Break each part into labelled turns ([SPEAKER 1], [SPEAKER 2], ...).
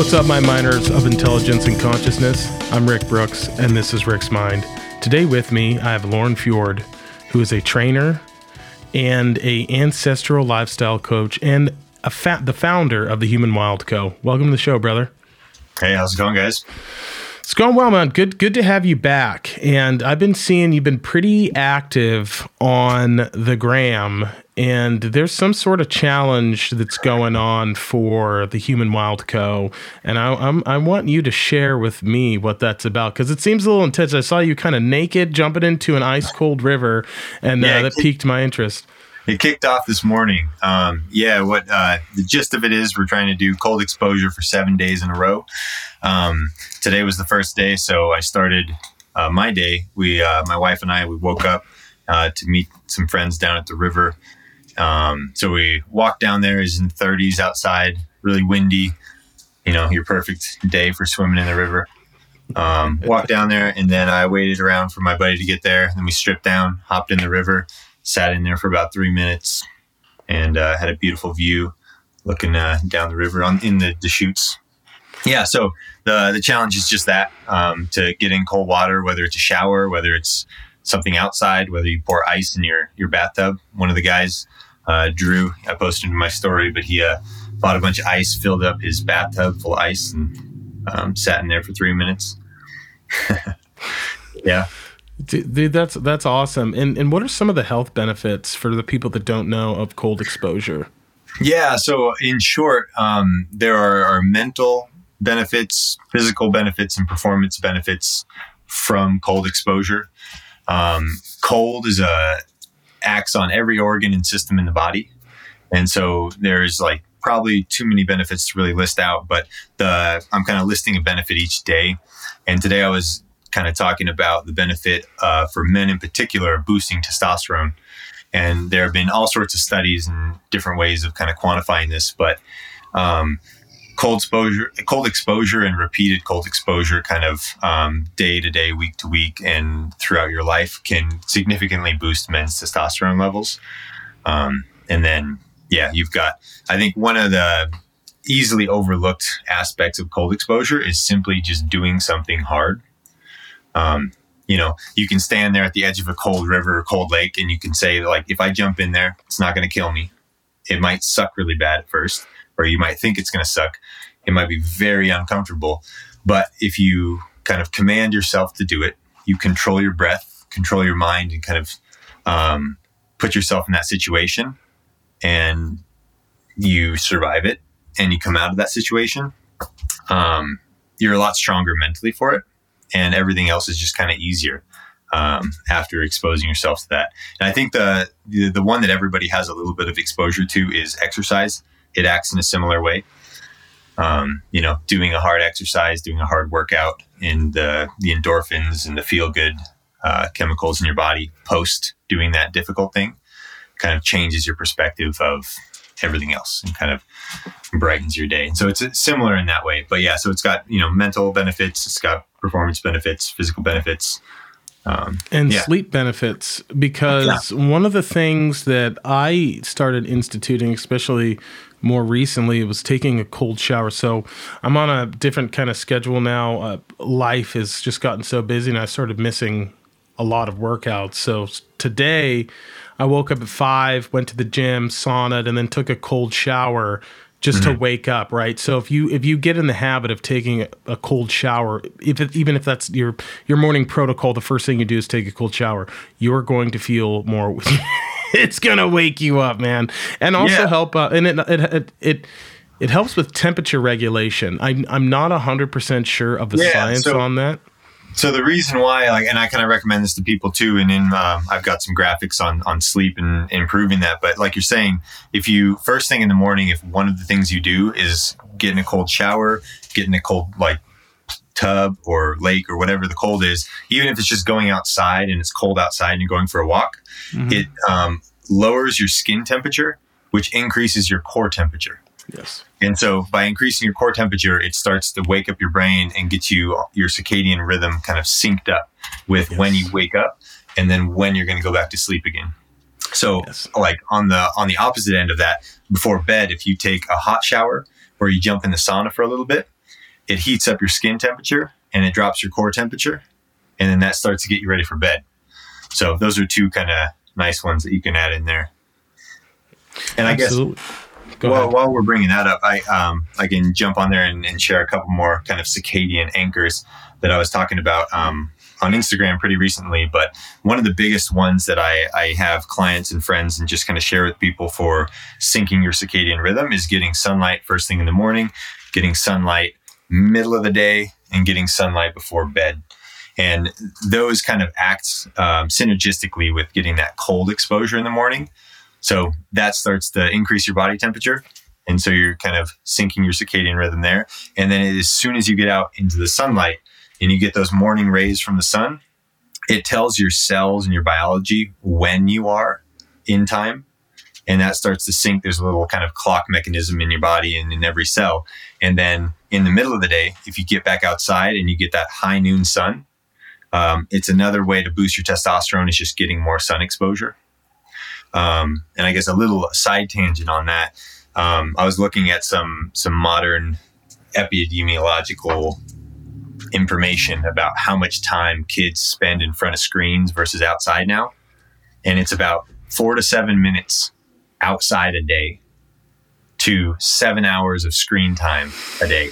[SPEAKER 1] What's up, my miners of intelligence and consciousness? I'm Rick Brooks, and this is Rick's Mind. Today with me, I have Lauren Fjord, who is a trainer and a ancestral lifestyle coach and a fa- the founder of the Human Wild Co. Welcome to the show, brother.
[SPEAKER 2] Hey, how's it going, guys?
[SPEAKER 1] It's going well, man. Good, good to have you back. And I've been seeing you've been pretty active on the gram, and there's some sort of challenge that's going on for the Human Wild Co. And I, I'm, I want you to share with me what that's about because it seems a little intense. I saw you kind of naked jumping into an ice cold river, and
[SPEAKER 2] Yeah,
[SPEAKER 1] uh, that piqued my interest.
[SPEAKER 2] It kicked off this morning. Um, yeah, what uh, the gist of it is, we're trying to do cold exposure for seven days in a row. Um, today was the first day, so I started uh, my day. We, uh, my wife and I, we woke up uh, to meet some friends down at the river. Um, so we walked down there. It's in the 30s outside, really windy. You know, your perfect day for swimming in the river. Um, walked down there, and then I waited around for my buddy to get there. Then we stripped down, hopped in the river, sat in there for about three minutes, and uh, had a beautiful view looking uh, down the river on in the Deschutes. Yeah, so the the challenge is just that um, to get in cold water, whether it's a shower, whether it's something outside, whether you pour ice in your your bathtub. One of the guys, uh, Drew, I posted in my story, but he uh, bought a bunch of ice, filled up his bathtub full of ice, and um, sat in there for three minutes. yeah.
[SPEAKER 1] Dude, that's that's awesome. And and what are some of the health benefits for the people that don't know of cold exposure?
[SPEAKER 2] Yeah. So, in short, um, there are, are mental benefits, physical benefits, and performance benefits from cold exposure. Um, cold is a acts on every organ and system in the body, and so there's like probably too many benefits to really list out. But the I'm kind of listing a benefit each day, and today I was kind of talking about the benefit uh, for men in particular of boosting testosterone. And there have been all sorts of studies and different ways of kind of quantifying this, but um, cold exposure, cold exposure, and repeated cold exposure, kind of um, day to day, week to week, and throughout your life, can significantly boost men's testosterone levels. Um, and then, yeah, you've got. I think one of the easily overlooked aspects of cold exposure is simply just doing something hard. Um, you know, you can stand there at the edge of a cold river or cold lake and you can say, like, if I jump in there, it's not going to kill me. It might suck really bad at first, or you might think it's going to suck. It might be very uncomfortable. But if you kind of command yourself to do it, you control your breath, control your mind, and kind of um, put yourself in that situation and you survive it and you come out of that situation, um, you're a lot stronger mentally for it and everything else is just kind of easier um, after exposing yourself to that. And I think the, the the one that everybody has a little bit of exposure to is exercise. It acts in a similar way. Um, you know, doing a hard exercise, doing a hard workout, and the the endorphins and the feel good uh, chemicals in your body post doing that difficult thing kind of changes your perspective of everything else and kind of brightens your day. And so it's similar in that way. But yeah, so it's got, you know, mental benefits, it's got performance benefits, physical benefits. Um,
[SPEAKER 1] and
[SPEAKER 2] yeah.
[SPEAKER 1] sleep benefits because one of the things that I started instituting, especially more recently, It was taking a cold shower. So I'm on a different kind of schedule now. Uh, life has just gotten so busy, and I started missing a lot of workouts. So today, I woke up at five, went to the gym, saunaed, and then took a cold shower just to wake up. Right. So if you if you get in the habit of taking a, a cold shower, if it, even if that's your your morning protocol, the first thing you do is take a cold shower. You're going to feel more. it's gonna wake you up, man, and also
[SPEAKER 2] Yeah.
[SPEAKER 1] help. Uh, and it it it. it it helps with temperature regulation. I'm I'm not hundred percent sure of the
[SPEAKER 2] Yeah,
[SPEAKER 1] science
[SPEAKER 2] so-
[SPEAKER 1] on that.
[SPEAKER 2] So the reason why, like, and I kind of recommend this to people too, and in um, I've got some graphics on on sleep and improving that. But like you're saying, if you first thing in the morning, if one of the things you do is get in a cold shower, get in a cold like tub or lake or whatever the cold is, even if it's just going outside and it's cold outside and you're going for a walk, it um, lowers your skin temperature, which increases your core temperature.
[SPEAKER 1] Yes.
[SPEAKER 2] And so by increasing your core temperature, it starts to wake up your brain and get you your circadian rhythm kind of synced up with when you wake up and then when you're going to go back to sleep again. So
[SPEAKER 1] Yes.
[SPEAKER 2] like on the on the opposite end of that, before bed, if you take a hot shower or you jump in the sauna for a little bit, it heats up your skin temperature and it drops your core temperature. And then that starts to get you ready for bed. So those are two kind of nice ones that you can add in there. And I Absolutely. guess well, while we're bringing that up, I um, I can jump on there and, and, share a couple more kind of circadian anchors that I was talking about um, on Instagram pretty recently. But one of the biggest ones that I, I have clients and friends and just kind of share with people for syncing your circadian rhythm is getting sunlight first thing in the morning, getting sunlight middle of the day, and getting sunlight before bed. And those kind of act um, synergistically with getting that cold exposure in the morning. So that starts to increase your body temperature. And so you're kind of syncing your circadian rhythm there. And then as soon as you get out into the sunlight and you get those morning rays from the sun, it tells your cells and your biology when you are in time. And that starts to sync. There's a little kind of clock mechanism in your body and in every cell. And then in the middle of the day, if you get back outside and you get that high noon sun, um, it's another way to boost your testosterone is just getting more sun exposure. Um, and I guess a little side tangent on that. Um, I was looking at some some modern epidemiological information about how much time kids spend in front of screens versus outside now, and it's about four to seven minutes outside a day to seven hours of screen time a day.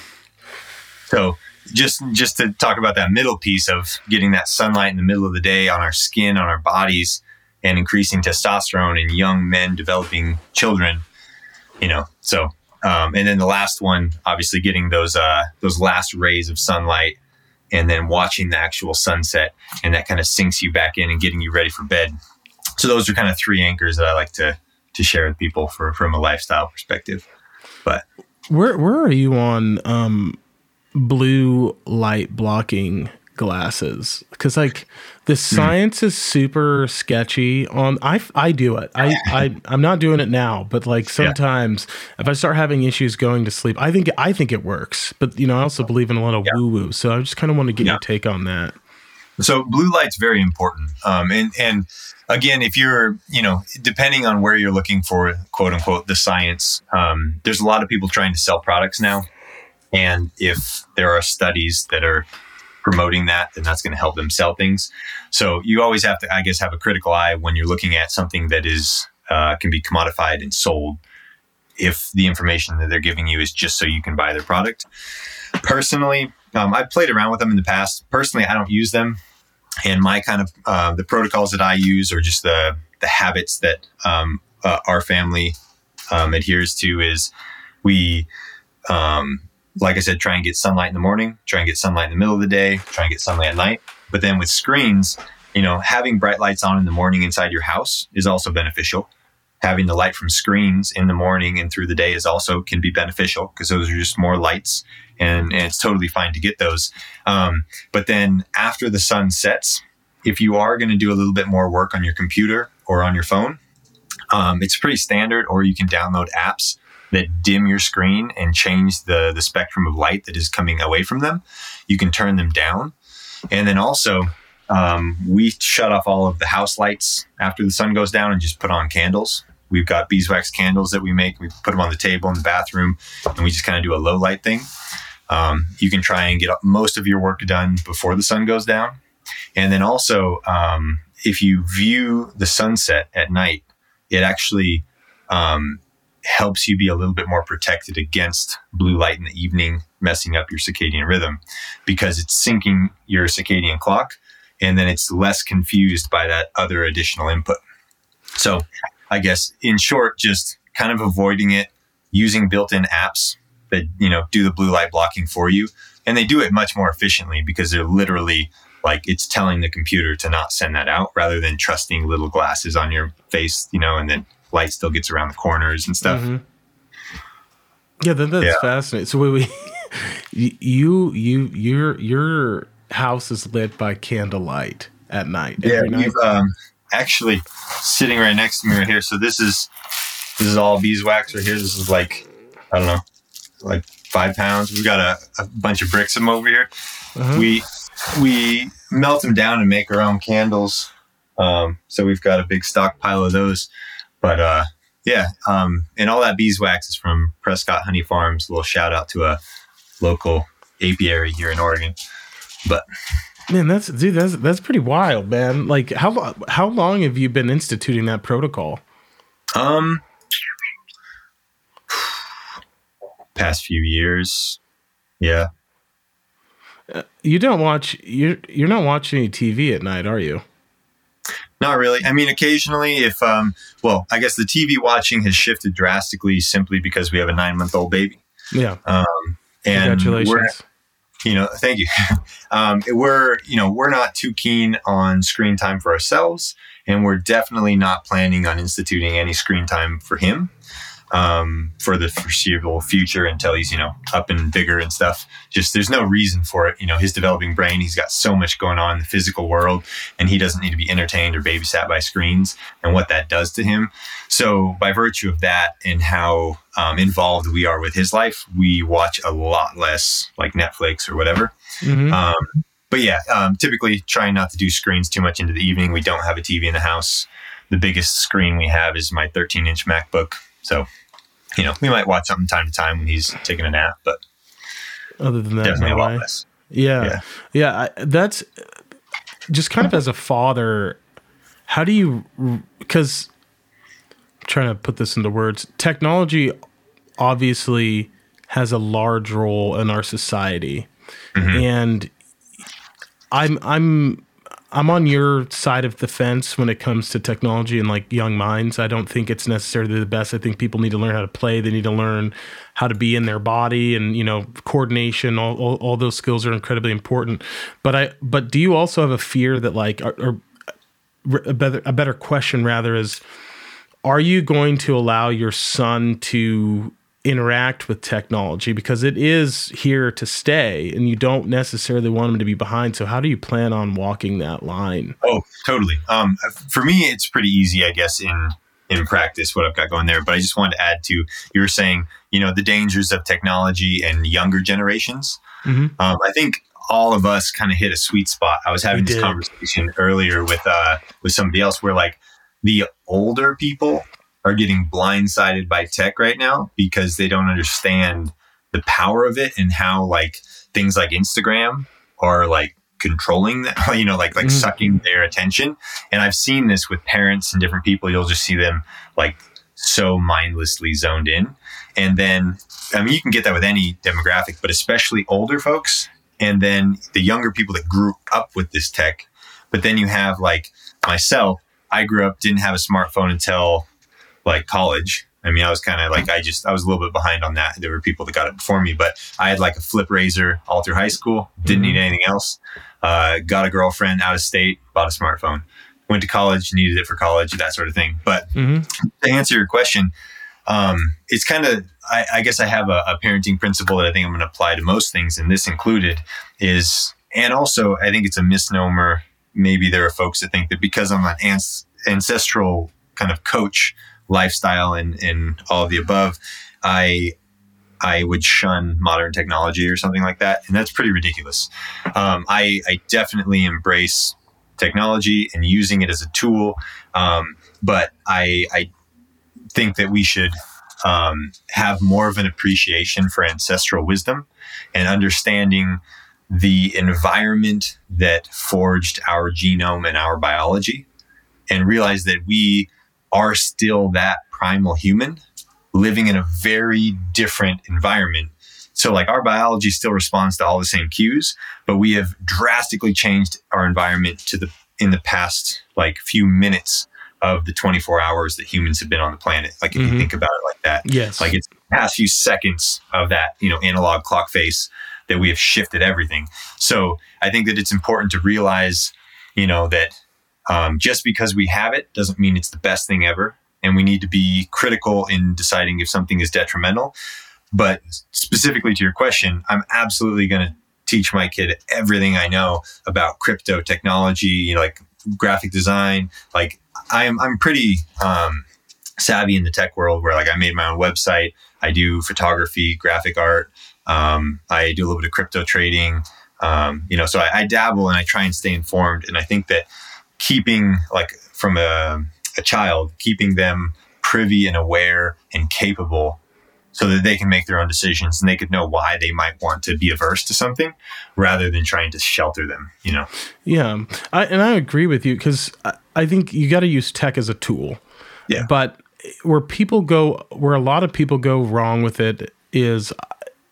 [SPEAKER 2] So just just to talk about that middle piece of getting that sunlight in the middle of the day on our skin, on our bodies, and increasing testosterone in young men developing children you know so um, and then the last one obviously getting those uh, those last rays of sunlight and then watching the actual sunset and that kind of syncs you back in and getting you ready for bed so those are kind of three anchors that i like to to share with people for from a lifestyle perspective but
[SPEAKER 1] where where are you on um blue light blocking glasses because like the hmm. science is super sketchy on i i do it i i i'm not doing it now but like sometimes yeah. if i start having issues going to sleep i think i think it works but you know i also believe in a lot of yeah. woo woo so i just kind of want to get yeah. your take on that
[SPEAKER 2] so blue light's very important um and and again if you're you know depending on where you're looking for quote unquote the science um there's a lot of people trying to sell products now and if there are studies that are promoting that, then that's going to help them sell things. So you always have to, I guess, have a critical eye when you're looking at something that is uh, can be commodified and sold. If the information that they're giving you is just so you can buy their product. Personally, um, I've played around with them in the past. Personally, I don't use them, and my kind of uh, the protocols that I use or just the the habits that um, uh, our family um, adheres to is we um, like I said, try and get sunlight in the morning, try and get sunlight in the middle of the day, try and get sunlight at night. But then with screens, you know, having bright lights on in the morning inside your house is also beneficial. Having the light from screens in the morning and through the day is also can be beneficial because those are just more lights and, and it's totally fine to get those. Um, but then after the sun sets, if you are going to do a little bit more work on your computer or on your phone, um, it's pretty standard, or you can download apps that dim your screen and change the, the spectrum of light that is coming away from them. You can turn them down. And then also, um, we shut off all of the house lights after the sun goes down and just put on candles. We've got beeswax candles that we make. We put them on the table in the bathroom and we just kind of do a low light thing. Um, you can try and get most of your work done before the sun goes down. And then also, um, if you view the sunset at night, it actually um, helps you be a little bit more protected against blue light in the evening messing up your circadian rhythm because it's syncing your circadian clock and then it's less confused by that other additional input. So, I guess in short, just kind of avoiding it, using built-in apps that, you know, do the blue light blocking for you. And they do it much more efficiently because they're literally like it's telling the computer to not send that out rather than trusting little glasses on your face, you know, and then light still gets around the corners and stuff. Mm-hmm.
[SPEAKER 1] Yeah, that, that's yeah. fascinating. So wait, wait, you you your your house is lit by candlelight at night.
[SPEAKER 2] Yeah, night? we've um, actually sitting right next to me right here. So this is this is all beeswax right here. This is like I don't know, like five pounds. We've got a, a bunch of bricks of them over here. Uh-huh. We we melt them down and make our own candles. Um, so we've got a big stockpile of those. But uh, yeah, um, and all that beeswax is from Prescott Honey Farms. A little shout out to a local apiary here in Oregon. But
[SPEAKER 1] man, that's dude, that's that's pretty wild, man. Like how how long have you been instituting that protocol?
[SPEAKER 2] Um, past few years, yeah.
[SPEAKER 1] Uh, you don't watch you're you're not watching any TV at night, are you?
[SPEAKER 2] Not really. I mean, occasionally, if um, well, I guess the TV watching has shifted drastically simply because we have a nine month old baby.
[SPEAKER 1] Yeah.
[SPEAKER 2] Um, and
[SPEAKER 1] Congratulations.
[SPEAKER 2] You know, thank you. um, we're you know we're not too keen on screen time for ourselves, and we're definitely not planning on instituting any screen time for him um, for the foreseeable future until he's you know up and bigger and stuff. Just there's no reason for it. You know, his developing brain, he's got so much going on in the physical world, and he doesn't need to be entertained or babysat by screens and what that does to him. So by virtue of that and how um, involved we are with his life, we watch a lot less like Netflix or whatever. Mm-hmm. Um, but yeah, um, typically trying not to do screens too much into the evening. We don't have a TV in the house. The biggest screen we have is my 13 inch MacBook. So you know, we might watch something time to time when he's taking a nap, but
[SPEAKER 1] other than that, definitely no a lot way. less. Yeah, yeah, yeah I, that's just kind of as a father. How do you? Because I'm trying to put this into words, technology obviously has a large role in our society, mm-hmm. and I'm I'm I'm on your side of the fence when it comes to technology and like young minds. I don't think it's necessarily the best. I think people need to learn how to play. They need to learn how to be in their body and you know coordination. All, all, all those skills are incredibly important. But I but do you also have a fear that like or, or a better a better question rather is are you going to allow your son to interact with technology because it is here to stay and you don't necessarily want them to be behind. So how do you plan on walking that line?
[SPEAKER 2] Oh totally. Um, for me it's pretty easy i guess in in practice what i've got going there. But i just wanted to add to you were saying you know the dangers of technology and younger generations. Mm-hmm. um, i think all of us kind of hit a sweet spot. I was having we this did. conversation earlier with uh with somebody else where like the older people are getting blindsided by tech right now because they don't understand the power of it and how like things like Instagram are like controlling that, you know, like like mm. sucking their attention. And I've seen this with parents and different people. You'll just see them like so mindlessly zoned in. And then I mean you can get that with any demographic, but especially older folks and then the younger people that grew up with this tech. But then you have like myself, I grew up didn't have a smartphone until like college. I mean, I was kind of like, I just, I was a little bit behind on that. There were people that got it before me, but I had like a flip Razr all through high school, didn't mm-hmm. need anything else. Uh, got a girlfriend out of state, bought a smartphone, went to college, needed it for college, that sort of thing. But mm-hmm. to answer your question, um, it's kind of, I, I, guess I have a, a parenting principle that I think I'm going to apply to most things, and this included is, and also I think it's a misnomer. Maybe there are folks that think that because I'm an ancestral kind of coach, lifestyle and, and all of the above, I I would shun modern technology or something like that, and that's pretty ridiculous. Um, I, I, definitely embrace technology and using it as a tool, um, but I, I, think that we should um, have more of an appreciation for ancestral wisdom and understanding the environment that forged our genome and our biology, and realize that we are still that primal human living in a very different environment. So, like, our biology still responds to all the same cues, but we have drastically changed our environment to the in the past like few minutes of the 24 hours that humans have been on the planet. Like, if mm-hmm. you think about it like that,
[SPEAKER 1] yes,
[SPEAKER 2] like it's past few seconds of that, you know, analog clock face that we have shifted everything. So, I think that it's important to realize, you know, that um, just because we have it doesn't mean it's the best thing ever. And we need to be critical in deciding if something is detrimental. But specifically to your question, I'm absolutely going to teach my kid everything I know about crypto technology, you know, like graphic design. Like I'm, I'm pretty um, savvy in the tech world where like I made my own website. I do photography, graphic art. Um, I do a little bit of crypto trading. Um, you know, so I, I dabble and I try and stay informed. And I think that keeping like from a, a child, keeping them privy and aware and capable so that they can make their own decisions and they could know why they might want to be averse to something rather than trying to shelter them, you know?
[SPEAKER 1] Yeah. I, and I agree with you because I, I think you got to use tech as a tool.
[SPEAKER 2] Yeah.
[SPEAKER 1] But where people go, where a lot of people go wrong with it is,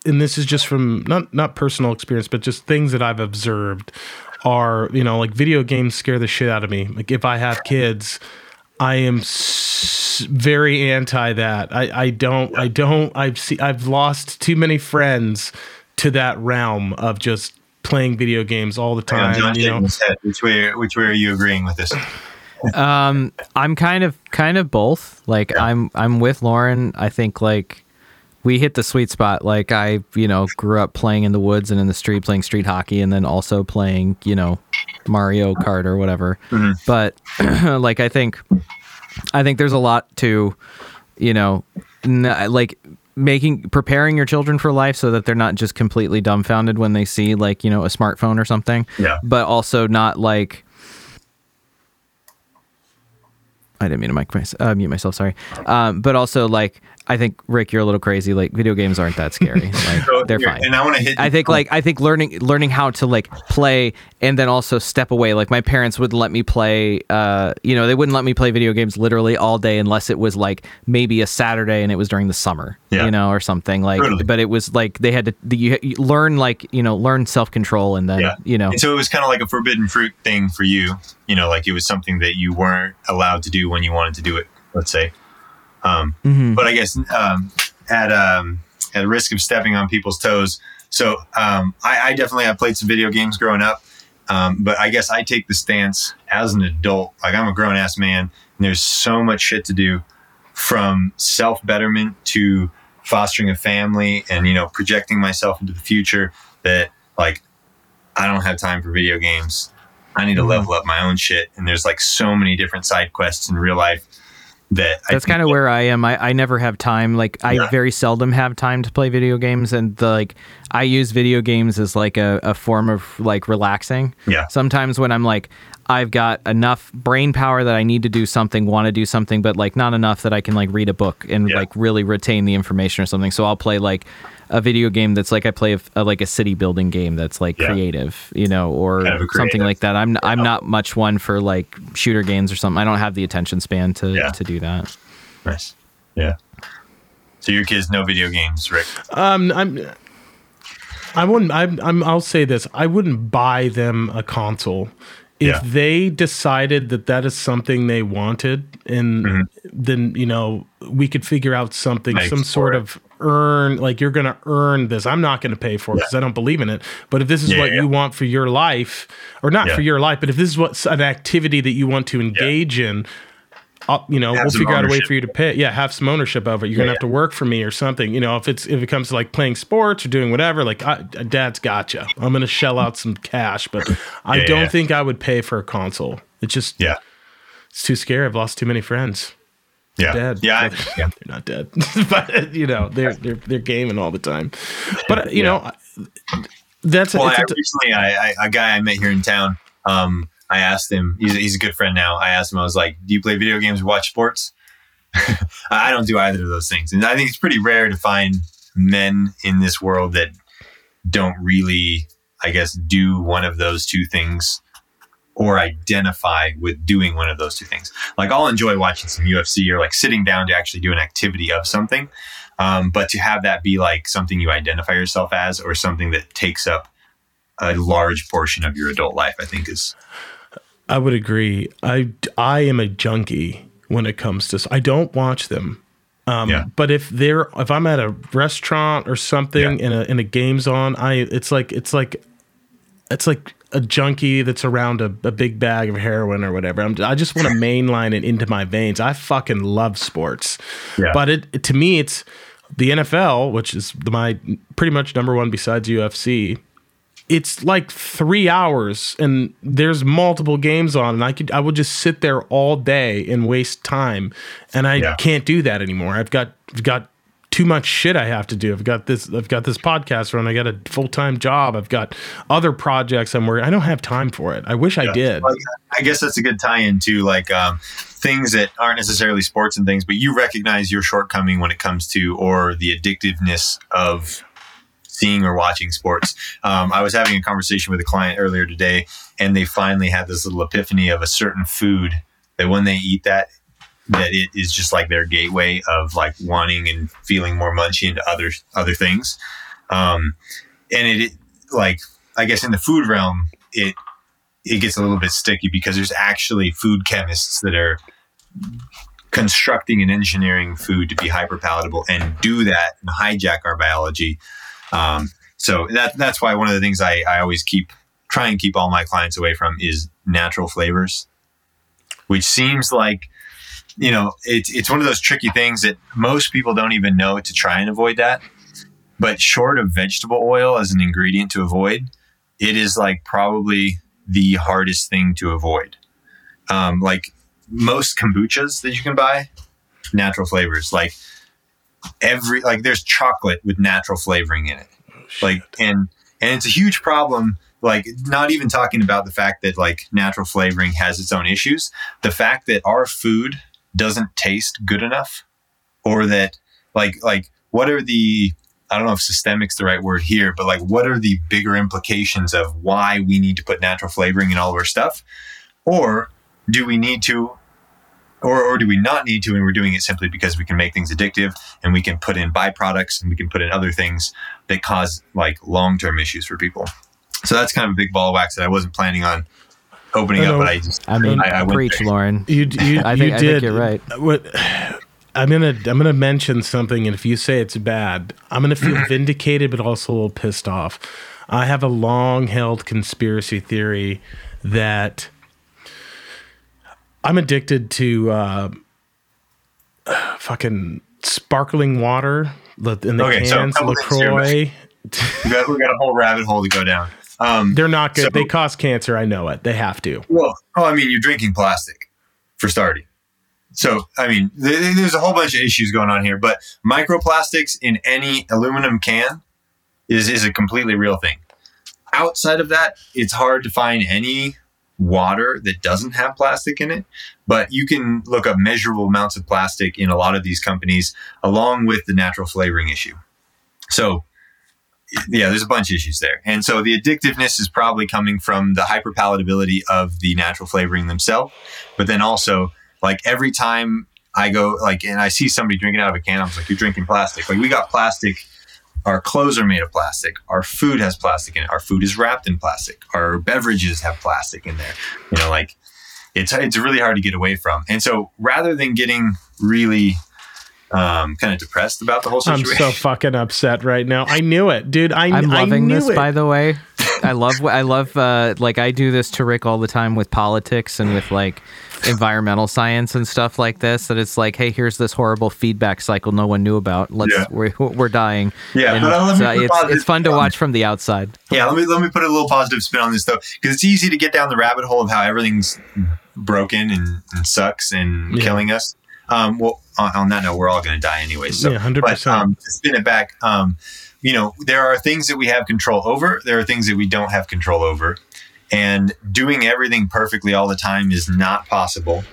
[SPEAKER 1] and this is just from not, not personal experience, but just things that I've observed are, you know, like video games scare the shit out of me. Like if I have kids, I am s- very anti that. I, I don't I don't I've see I've lost too many friends to that realm of just playing video games all the time.
[SPEAKER 2] John
[SPEAKER 1] you know,
[SPEAKER 2] head. Which way, which way are you agreeing with this?
[SPEAKER 3] Um, I'm kind of kind of both. Like
[SPEAKER 2] Yeah.
[SPEAKER 3] I'm I'm with Lauren. I think like we hit the sweet spot. Like I, you know, grew up playing in the woods and in the street playing street hockey and then also playing, you know, Mario Kart or whatever. But like I think I think there's a lot to, you know, n- like making preparing your children for life so that they're not just completely dumbfounded when they see like, you know, a smartphone or something.
[SPEAKER 2] Yeah.
[SPEAKER 3] But also not like I didn't mean to mic my, uh, mute myself. Sorry, um, but also like I think Rick, you're a little crazy. Like video games aren't that scary. Like
[SPEAKER 2] So
[SPEAKER 3] they're fine.
[SPEAKER 2] And I want to hit.
[SPEAKER 3] I think like I think learning learning how to like play and then also step away. Like my parents wouldn't let me play. Uh, you know, they wouldn't let me play video games literally all day unless it was like maybe a Saturday and it was during the summer.
[SPEAKER 2] Yeah.
[SPEAKER 3] You know, or something like.
[SPEAKER 2] Totally.
[SPEAKER 3] But it was like they had to the, you, you learn like you know learn self control and then
[SPEAKER 2] Yeah.
[SPEAKER 3] you know
[SPEAKER 2] And so it was kind of like a forbidden fruit thing for you. You know, like it was something that you weren't allowed to do when you wanted to do it. Let's say. Um,
[SPEAKER 3] Mhm.
[SPEAKER 2] But I guess um, at um, at risk of stepping on people's toes, so um, I, I definitely have played some video games growing up. Um, but I guess I take the stance as an adult. Like I'm a grown ass man, and there's so much shit to do, from self betterment to fostering a family, and you know projecting myself into the future. That like I don't have time for video games. I need to
[SPEAKER 3] Mhm.
[SPEAKER 2] level up my own shit. And there's like so many different side quests in real life that
[SPEAKER 3] That's kind of where I am. I, I never have time. Like I
[SPEAKER 2] Yeah.
[SPEAKER 3] very seldom have time to play video games, and the, like I use video games as like a, a form of like relaxing.
[SPEAKER 2] Yeah.
[SPEAKER 3] Sometimes when I'm like I've got enough brain power that I need to do something, want to do something, but like not enough that I can like read a book and
[SPEAKER 2] Yeah.
[SPEAKER 3] like really retain the information or something. So I'll play like a video game that's like I play a, a- like a city building game that's like
[SPEAKER 2] Yeah.
[SPEAKER 3] creative, you know, or
[SPEAKER 2] Kind of a
[SPEAKER 3] something like that. I'm I'm not much one for like shooter games or something. I don't have the attention span to
[SPEAKER 2] Yeah.
[SPEAKER 3] to do that.
[SPEAKER 2] Nice. Yeah. So your kids no video games, Rick?
[SPEAKER 1] Um, I'm. I wouldn't. I'm, I'm. I'll say this. I wouldn't buy them a console if
[SPEAKER 2] Yeah.
[SPEAKER 1] they decided that that is something they wanted, and
[SPEAKER 2] Mm-hmm.
[SPEAKER 1] then you know we could figure out something,
[SPEAKER 2] Make
[SPEAKER 1] some sort
[SPEAKER 2] it.
[SPEAKER 1] of earn. Like you're going to earn this. I'm not going to pay for it because I don't believe in it. But if this is
[SPEAKER 2] Yeah,
[SPEAKER 1] what
[SPEAKER 2] yeah.
[SPEAKER 1] you want for your life, or not
[SPEAKER 2] Yeah.
[SPEAKER 1] for your life, but if this is what's an activity that you want to engage in, I'll, you know,
[SPEAKER 2] Have
[SPEAKER 1] we'll figure out a way for you to pay. Yeah, have some ownership of it. You're gonna
[SPEAKER 2] Yeah,
[SPEAKER 1] have to work for me or something. You know, if it's if it comes to like playing sports or doing whatever, like I, Dad's gotcha. I'm gonna shell out some cash, but I
[SPEAKER 2] Yeah,
[SPEAKER 1] don't
[SPEAKER 2] yeah.
[SPEAKER 1] think I would pay for a console. It's just
[SPEAKER 2] Yeah.
[SPEAKER 1] it's too scary. I've lost too many friends.
[SPEAKER 2] Yeah.
[SPEAKER 1] Dead.
[SPEAKER 2] Yeah.
[SPEAKER 1] They're
[SPEAKER 2] yeah.
[SPEAKER 1] not dead, but you know they're they're they're gaming all the time. But you know, that's
[SPEAKER 2] Well,
[SPEAKER 1] it's
[SPEAKER 2] I,
[SPEAKER 1] a-
[SPEAKER 2] recently, I, I, a guy I met here in town, um, I asked him, he's, he's a good friend now. I asked him, I was like, do you play video games or watch sports? I don't do either of those things. And I think it's pretty rare to find men in this world that don't really, I guess, do one of those two things or identify with doing one of those two things. Like I'll enjoy watching some UFC or like sitting down to actually do an activity of something. Um, but to have that be like something you identify yourself as or something that takes up a large portion of your adult life, I think is
[SPEAKER 1] I would agree. I I am a junkie when it comes to. I don't watch them. Um,
[SPEAKER 2] Yeah.
[SPEAKER 1] But if they're if I'm at a restaurant or something
[SPEAKER 2] Yeah.
[SPEAKER 1] and a and a game's on, I it's like it's like it's like a junkie that's around a, a big bag of heroin or whatever. I'm, I just want to mainline it into my veins. I fucking love sports,
[SPEAKER 2] Yeah.
[SPEAKER 1] but it, it- to me it's the NFL, which is my pretty much number one besides UFC it's like three hours and there's multiple games on and i could i would just sit there all day and waste time and i
[SPEAKER 2] Yeah.
[SPEAKER 1] can't do that anymore i've got i've got too much shit I have to do. I've got this I've got this podcast run. I got a full-time job. I've got other projects I'm working. I don't have time for it. I wish I did.
[SPEAKER 2] I guess that's a good tie-in to like um, things that aren't necessarily sports and things, but you recognize your shortcoming when it comes to or the addictiveness of seeing or watching sports. Um, I was having a conversation with a client earlier today, and they finally had this little epiphany of a certain food that when they eat that, that it is just like their gateway of like wanting and feeling more munchy into other other things. Um, and it, it like I guess in the food realm, it it gets a little bit sticky because there's actually food chemists that are constructing and engineering food to be hyper palatable and do that and hijack our biology. Um, so that that's why one of the things I, I always keep try and keep all my clients away from is natural flavors, which seems like you know, it's it's one of those tricky things that most people don't even know to try and avoid that. But short of vegetable oil as an ingredient to avoid, it is like probably the hardest thing to avoid. Um, like most kombuchas that you can buy, natural flavors. Like every like there's chocolate with natural flavoring in it. Oh, like and and it's a huge problem like not even talking about the fact that like natural flavoring has its own issues the fact that our food doesn't taste good enough or that like like what are the I don't know if systemic's the right word here, but like what are the bigger implications of why we need to put natural flavoring in all of our stuff? Or do we need to or, or do we not need to and we're doing it simply because we can make things addictive and we can put in byproducts and we can put in other things that cause like long-term issues for people so that's kind of a big ball of wax that i wasn't planning on opening up, but I just
[SPEAKER 3] I mean, I, I preach, there. Lauren.
[SPEAKER 1] You, you,
[SPEAKER 3] I think,
[SPEAKER 1] you
[SPEAKER 3] I think you're right.
[SPEAKER 1] What I'm gonna I'm gonna mention something, and if you say it's bad, I'm gonna feel vindicated, but also a little pissed off. I have a long held conspiracy theory that I'm addicted to uh, fucking sparkling water in the okay, cans, so Lacroix.
[SPEAKER 2] we got, we got a whole rabbit hole to go down.
[SPEAKER 1] Um, They're not good. So, they cause cancer. I know it. They have to.
[SPEAKER 2] Well, oh, I mean, you're drinking plastic for starting. So, I mean, th- there's a whole bunch of issues going on here, but microplastics in any aluminum can is, is a completely real thing. Outside of that, it's hard to find any water that doesn't have plastic in it, but you can look up measurable amounts of plastic in a lot of these companies, along with the natural flavoring issue. So, yeah, there's a bunch of issues there. And so the addictiveness is probably coming from the hyperpalatability of the natural flavoring themselves. But then also, like every time I go, like, and I see somebody drinking out of a can, I'm like, you're drinking plastic. Like, we got plastic. Our clothes are made of plastic. Our food has plastic in it. Our food is wrapped in plastic. Our beverages have plastic in there. You know, like, it's, it's really hard to get away from. And so rather than getting really um, kind of depressed about the whole situation.
[SPEAKER 1] I'm so fucking upset right now. I knew it, dude. I,
[SPEAKER 3] I'm loving
[SPEAKER 1] I
[SPEAKER 3] this,
[SPEAKER 1] it.
[SPEAKER 3] by the way. I love, I love, uh, like I do this to Rick all the time with politics and with like environmental science and stuff like this. That it's like, hey, here's this horrible feedback cycle no one knew about. Let's, yeah. we're, we're dying.
[SPEAKER 2] Yeah, and but
[SPEAKER 3] so it's, it's fun to watch from the outside.
[SPEAKER 2] Yeah, let me let me put a little positive spin on this though, because it's easy to get down the rabbit hole of how everything's broken and, and sucks and yeah. killing us. Um, well, on, that note, we're all going to die anyway. So,
[SPEAKER 1] yeah, hundred percent.
[SPEAKER 2] Um, to spin it back, um, you know, there are things that we have control over. There are things that we don't have control over, and doing everything perfectly all the time is not possible.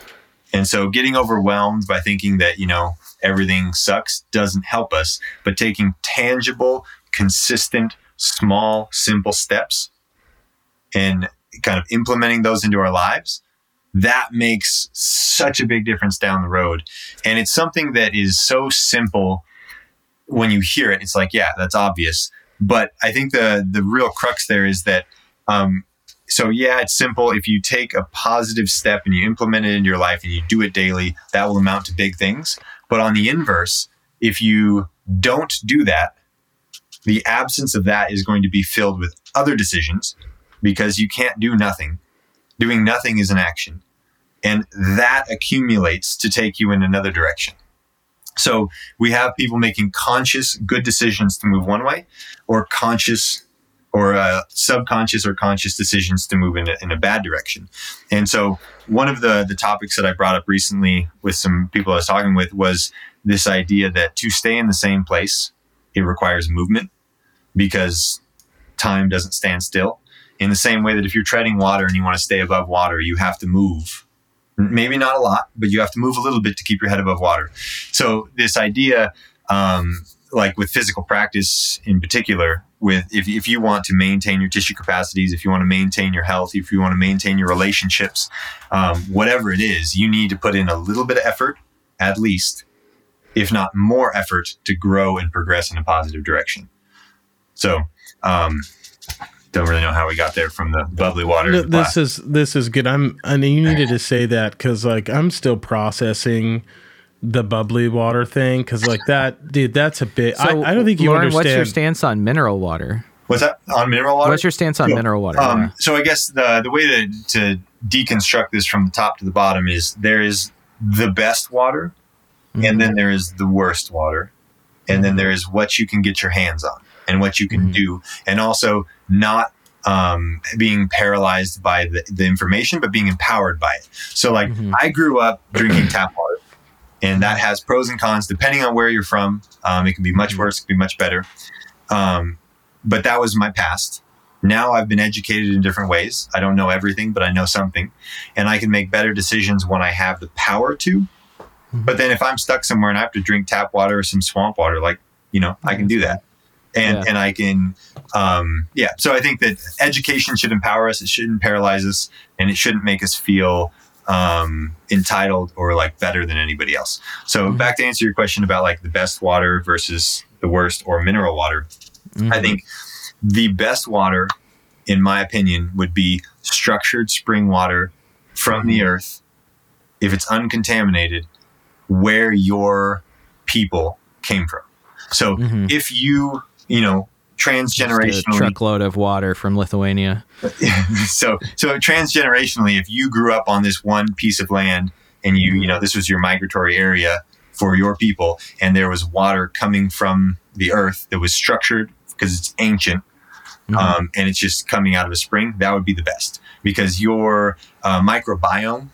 [SPEAKER 2] And so, getting overwhelmed by thinking that you know everything sucks doesn't help us. But taking tangible, consistent, small, simple steps and kind of implementing those into our lives that makes such a big difference down the road. And it's something that is so simple when you hear it. It's like, yeah, that's obvious. But I think the the real crux there is that um, so yeah, it's simple. If you take a positive step and you implement it in your life and you do it daily, that will amount to big things. But on the inverse, if you don't do that, the absence of that is going to be filled with other decisions because you can't do nothing. Doing nothing is an action. And that accumulates to take you in another direction. So we have people making conscious good decisions to move one way or conscious or uh, subconscious or conscious decisions to move in a, in a bad direction. And so one of the, the topics that I brought up recently with some people I was talking with was this idea that to stay in the same place, it requires movement because time doesn't stand still. In the same way that if you're treading water and you want to stay above water, you have to move. Maybe not a lot, but you have to move a little bit to keep your head above water. So this idea, um, like with physical practice in particular, with if, if you want to maintain your tissue capacities, if you want to maintain your health, if you want to maintain your relationships, um, whatever it is, you need to put in a little bit of effort, at least, if not more effort, to grow and progress in a positive direction. So, um, don't really know how we got there from the bubbly water.
[SPEAKER 1] No, this is this is good. I'm. I mean, you needed to say that because like I'm still processing the bubbly water thing because like that, dude. That's a bit.
[SPEAKER 3] So,
[SPEAKER 1] I, I don't think you
[SPEAKER 3] Lauren,
[SPEAKER 1] understand.
[SPEAKER 3] What's your stance on mineral water?
[SPEAKER 2] What's that on mineral water?
[SPEAKER 3] What's your stance on
[SPEAKER 2] Cool.
[SPEAKER 3] mineral water?
[SPEAKER 2] Um, so I guess the the way to to deconstruct this from the top to the bottom is there is the best water,
[SPEAKER 3] Mm-hmm.
[SPEAKER 2] and then there is the worst water, and then there is what you can get your hands on and what you can
[SPEAKER 3] Mhm.
[SPEAKER 2] do, and also not um, being paralyzed by the, the information, but being empowered by it. So like
[SPEAKER 3] Mhm.
[SPEAKER 2] I grew up drinking tap water. And that has pros and cons depending on where you're from. Um, it can be much
[SPEAKER 3] Mhm.
[SPEAKER 2] worse, it can be much better. Um, but that was my past. Now I've been educated in different ways. I don't know everything, but I know something. And I can make better decisions when I have the power to. But then if I'm stuck somewhere and I have to drink tap water or some swamp water, like, you know, I can do that. And
[SPEAKER 3] Yeah.
[SPEAKER 2] and I can um yeah. So I think that education should empower us, it shouldn't paralyze us, and it shouldn't make us feel um entitled or like better than anybody else. So
[SPEAKER 3] Mhm.
[SPEAKER 2] back to answer your question about like the best water versus the worst or mineral water. I
[SPEAKER 3] Mhm.
[SPEAKER 2] think the best water, in my opinion, would be structured spring water from the earth, if it's uncontaminated, where your people came from. So
[SPEAKER 3] Mhm.
[SPEAKER 2] if you, you know, transgenerationally,
[SPEAKER 3] truckload of water from Lithuania.
[SPEAKER 2] so so transgenerationally, if you grew up on this one piece of land and you, you know, this was your migratory area for your people, and there was water coming from the earth that was structured because it's ancient
[SPEAKER 3] Mhm.
[SPEAKER 2] um, and it's just coming out of a spring, that would be the best because your uh, microbiome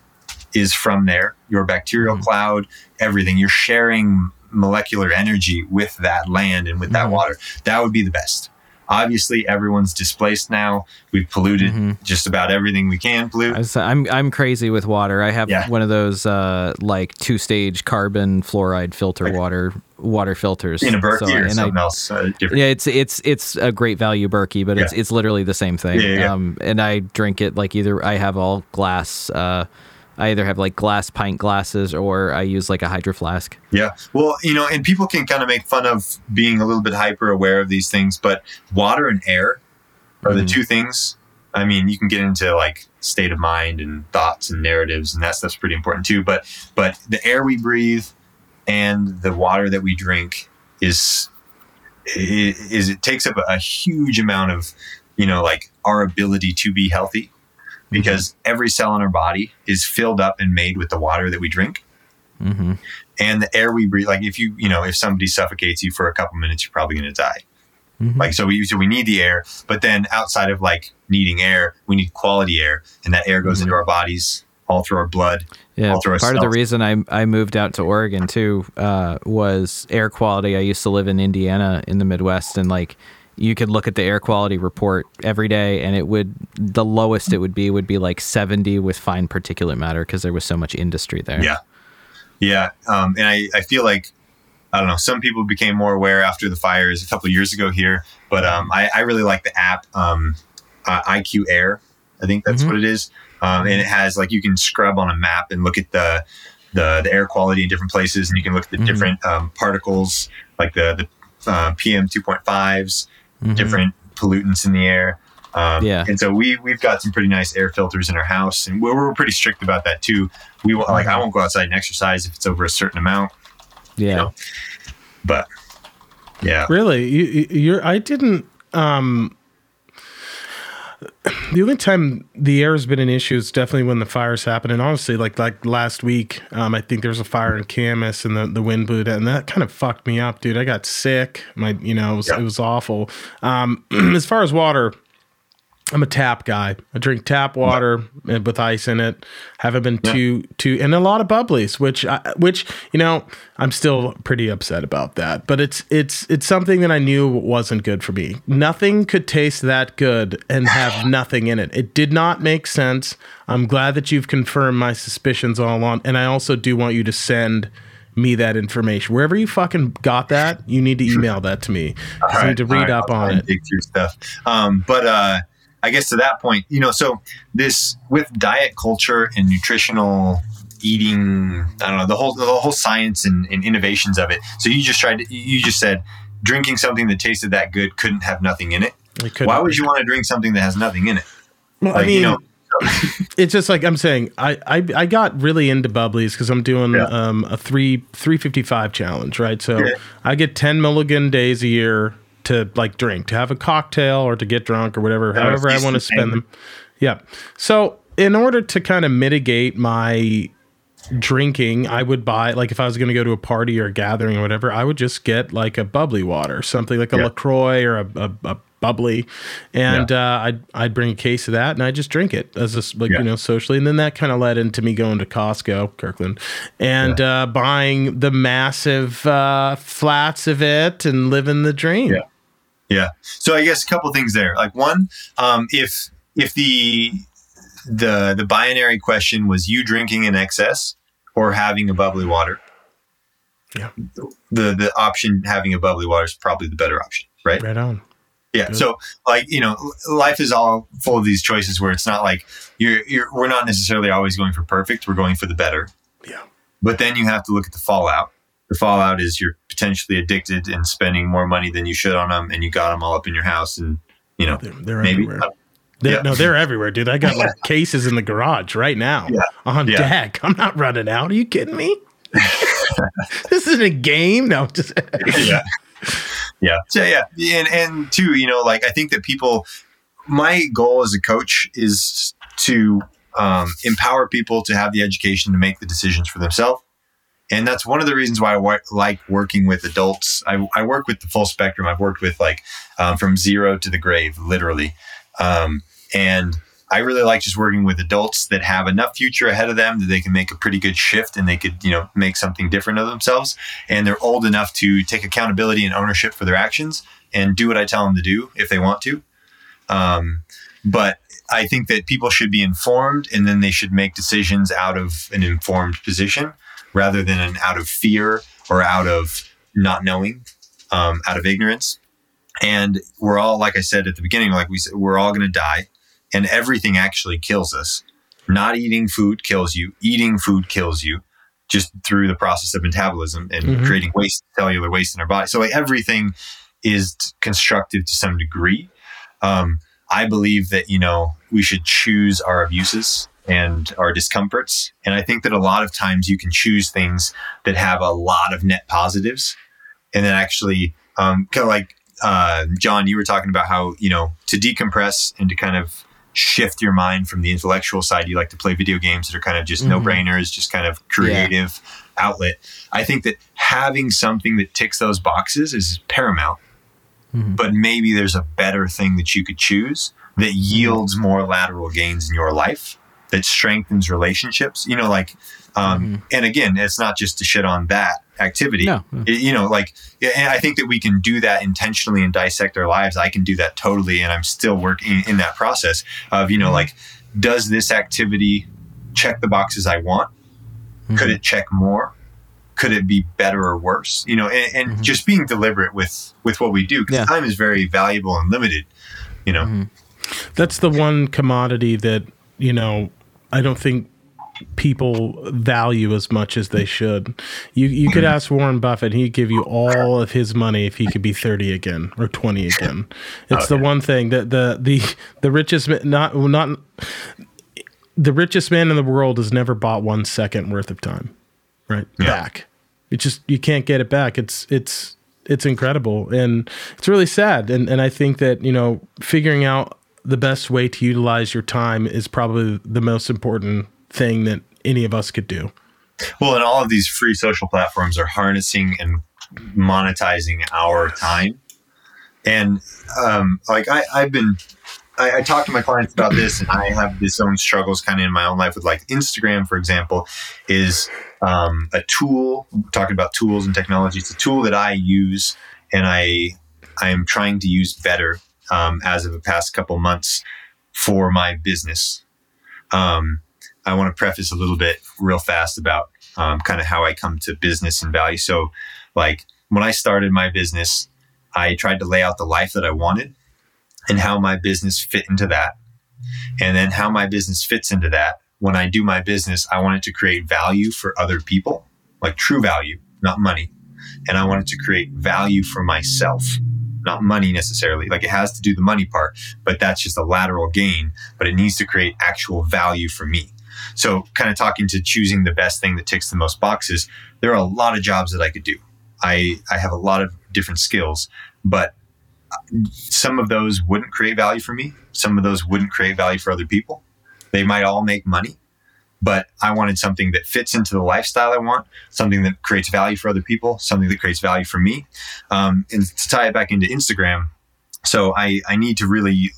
[SPEAKER 2] is from there, your bacterial
[SPEAKER 3] Mhm.
[SPEAKER 2] cloud, everything. You're sharing molecular energy with that land and with that
[SPEAKER 3] Mhm.
[SPEAKER 2] water. That would be the best. Obviously, everyone's displaced now. We've polluted
[SPEAKER 3] Mhm.
[SPEAKER 2] just about everything we can pollute.
[SPEAKER 3] I was- I'm I'm crazy with water. I have
[SPEAKER 2] Yeah.
[SPEAKER 3] one of those uh, like two stage carbon fluoride filter
[SPEAKER 2] Like-
[SPEAKER 3] water water filters
[SPEAKER 2] in a Berkey
[SPEAKER 3] So-
[SPEAKER 2] or
[SPEAKER 3] and I-
[SPEAKER 2] something else uh.
[SPEAKER 3] Yeah, it's it's it's a great value Berkey, but it's it's literally the same thing.
[SPEAKER 2] Yeah, yeah, yeah.
[SPEAKER 3] Um, and I drink it like either I have all glass. Uh, I either have like glass pint glasses or I use like a hydro flask.
[SPEAKER 2] Yeah. Well, you know, and people can kind of make fun of being a little bit hyper aware of these things, but water and air are the
[SPEAKER 3] Mhm.
[SPEAKER 2] two things. I mean, you can get into like state of mind and thoughts and narratives, and that stuff's pretty important too. But but the air we breathe and the water that we drink is i- is it takes up a huge amount of you know like our ability to be healthy because every cell in our body is filled up and made with the water that we drink
[SPEAKER 3] hmm
[SPEAKER 2] and the air we breathe like if you you know if somebody suffocates you for a couple minutes you're probably going to die
[SPEAKER 3] Mhm.
[SPEAKER 2] like so we so we need the air but then outside of like needing air we need quality air and that air goes into our bodies all through our blood
[SPEAKER 3] Yeah,
[SPEAKER 2] all through
[SPEAKER 3] part of the reason I I moved out to Oregon too uh, was air quality. I used to live in Indiana in the Midwest, and like you could look at the air quality report every day, and it would the lowest it would be would be like seventy with fine particulate matter because there was so much industry there.
[SPEAKER 2] Yeah. yeah um, and I, I feel like i don't know some people became more aware after the fires a couple of years ago here but um, I, I really like the app um, uh, iq air i think that's
[SPEAKER 3] Mhm.
[SPEAKER 2] what it is um, and it has like you can scrub on a map and look at the the, the air quality in different places and you can look at the
[SPEAKER 3] Mhm.
[SPEAKER 2] different um, particles like the, the uh, pm 2.5s
[SPEAKER 3] Mhm.
[SPEAKER 2] different pollutants in the air um,
[SPEAKER 3] Yeah.
[SPEAKER 2] and so we we've got some pretty nice air filters in our house, and we're, we're pretty strict about that too. We won't- like I won't go outside and exercise if it's over a certain amount,
[SPEAKER 3] Yeah.
[SPEAKER 2] know. but yeah,
[SPEAKER 1] Really, you, you- you're. I didn't. Um, the only time the air has been an issue is definitely when the fires happen. And honestly, like like last week, um, I think there was a fire in Camas and the, the wind blew down, and that kind of fucked me up, dude. I got sick. My, you know, it was,
[SPEAKER 2] Yeah.
[SPEAKER 1] it was awful. Um, as far as water, I'm a tap guy. I drink tap water and with ice in it. Haven't been too too and a lot of bubblies, which I, which you know I'm still pretty upset about that. But it's it's it's something that I knew wasn't good for me. Nothing could taste that good and have nothing in it. It did not make sense. I'm glad that you've confirmed my suspicions all along, and I also do want you to send me that information. Wherever you fucking got that, you need to email that to me. I need to read up
[SPEAKER 2] I'll
[SPEAKER 1] on it.
[SPEAKER 2] Dig through stuff. Um, but uh, I guess to that point, you know, so this with diet culture and nutritional eating, I don't know, the whole the whole science and, and innovations of it. So you just tried to, you just said drinking something that tasted that good couldn't have nothing in it.
[SPEAKER 1] It
[SPEAKER 2] Why would you want to drink something that has nothing in it?
[SPEAKER 1] Well,
[SPEAKER 2] Like,
[SPEAKER 1] I mean,
[SPEAKER 2] you know,
[SPEAKER 1] it's just like I'm saying. I I, I got really into bubblies because I'm doing
[SPEAKER 2] Yeah.
[SPEAKER 1] um, a three three fifty five challenge, right? So
[SPEAKER 2] Yeah.
[SPEAKER 1] I get ten mulligan days a year to like drink, to have a cocktail or to get drunk or whatever,
[SPEAKER 2] Yeah,
[SPEAKER 1] however I want to spend them. Yeah. So in order to kind of mitigate my drinking, I would buy like if I was going to go to a party or a gathering or whatever, I would just get like a bubbly water, something like a
[SPEAKER 2] Yeah.
[SPEAKER 1] LaCroix or a, a, a bubbly, and uh, I'd I'd bring a case of that and I just drink it as a like
[SPEAKER 2] Yeah.
[SPEAKER 1] you know socially, and then that kind of led into me going to Costco, Kirkland, and uh, buying the massive uh, flats of it and living the dream.
[SPEAKER 2] Yeah. Yeah. So I guess a couple things there. Like one, um, if if the the the binary question was you drinking in excess or having a bubbly water,
[SPEAKER 1] Yeah.
[SPEAKER 2] the the option having a bubbly water is probably the better option, right?
[SPEAKER 1] Right on.
[SPEAKER 2] Yeah.
[SPEAKER 1] Good.
[SPEAKER 2] So like you know, life is all full of these choices where it's not like you're you're we're not necessarily always going for perfect. We're going for the better.
[SPEAKER 1] Yeah.
[SPEAKER 2] But then you have to look at the fallout. The fallout is you're potentially addicted and spending more money than you should on them, and you got them all up in your house, and you know
[SPEAKER 1] They're, they're
[SPEAKER 2] maybe
[SPEAKER 1] everywhere. They're,
[SPEAKER 2] Yeah.
[SPEAKER 1] No, they're everywhere, dude. I got like cases in the garage right now
[SPEAKER 2] Yeah.
[SPEAKER 1] on
[SPEAKER 2] Yeah.
[SPEAKER 1] deck. I'm not running out. Are you kidding me? this isn't a game. No, just
[SPEAKER 2] yeah. Yeah. So yeah. And and two, you know, like I think that people my goal as a coach is to um, empower people to have the education to make the decisions for themselves. And that's one of the reasons why I like working with adults. I, I work with the full spectrum. I've worked with like um, from zero to the grave, literally. Um, and I really like just working with adults that have enough future ahead of them that they can make a pretty good shift and they could, you know, make something different of themselves. And they're old enough to take accountability and ownership for their actions and do what I tell them to do if they want to. Um, but I think that people should be informed and then they should make decisions out of an informed position rather than an out of fear or out of not knowing, um, out of ignorance. And we're all, like I said at the beginning, like we said, we're all going to die and everything actually kills us. Not eating food kills you. Eating food kills you just through the process of metabolism and
[SPEAKER 1] Mhm.
[SPEAKER 2] creating waste, cellular waste in our body. So like everything is constructive to some degree. Um, I believe that, you know, we should choose our abuses and our discomforts. And I think that a lot of times you can choose things that have a lot of net positives. And then actually, um, kind of like, uh, John, you were talking about how, you know, to decompress and to kind of shift your mind from the intellectual side, you like to play video games that are kind of just
[SPEAKER 3] Mhm.
[SPEAKER 2] no brainers, just kind of creative outlet. I think that having something that ticks those boxes is paramount
[SPEAKER 3] Mhm.
[SPEAKER 2] but maybe there's a better thing that you could choose that yields more lateral gains in your life that strengthens relationships you know like um and again it's not just to shit on that activity.
[SPEAKER 3] No.
[SPEAKER 2] It- you know like and i think that we can do that intentionally and dissect our lives. I can do that totally and i'm still working in that process of you know like does this activity check the boxes i want? Could it check more? Could it be better or worse? You know and, and
[SPEAKER 3] Mhm.
[SPEAKER 2] just being deliberate with with what we do because
[SPEAKER 3] Yeah.
[SPEAKER 2] time is very valuable and limited you know?
[SPEAKER 3] Mhm.
[SPEAKER 1] that's the one commodity that you know I don't think people value as much as they should. You you could hmm. ask Warren Buffett, he'd give you all of his money if he could be 30 again or 20 again. It's the one thing that the the the richest not not the richest man in the world has never bought one second worth of time. Right?
[SPEAKER 2] Yeah.
[SPEAKER 1] Back. It just you can't get it back. It's it's it's incredible and it's really sad and and I think that, you know, figuring out the best way to utilize your time is probably the most important thing that any of us could do.
[SPEAKER 2] well and all of these free social platforms are harnessing and monetizing our time and um like i i've been I, I, talk to my clients about this, and I have this own struggles kind of in my own life with like Instagram, for example, is um, a tool. Talking about tools and technology, it's a tool that I use, and I I am trying to use better um, as of the past couple months for my business. Um, I want to preface a little bit real fast about um, kind of how I come to business and value. So, like when I started my business, I tried to lay out the life that I wanted and how my business fit into that. And then how my business fits into that. When I do my business, I wanted to create value for other people, like true value, not money. And I wanted to create value for myself, not money necessarily. Like it has to do the money part, but that's just a lateral gain, but it needs to create actual value for me. So, kind of talking to choosing the best thing that ticks the most boxes, there are a lot of jobs that I could do. I, I have a lot of different skills, but uh, some of those wouldn't create value for me. Some of those wouldn't create value for other people. They might all make money, but I wanted something that fits into the lifestyle I want, something that creates value for other people, something that creates value for me. Um, and to tie it back into Instagram, so I, I need to really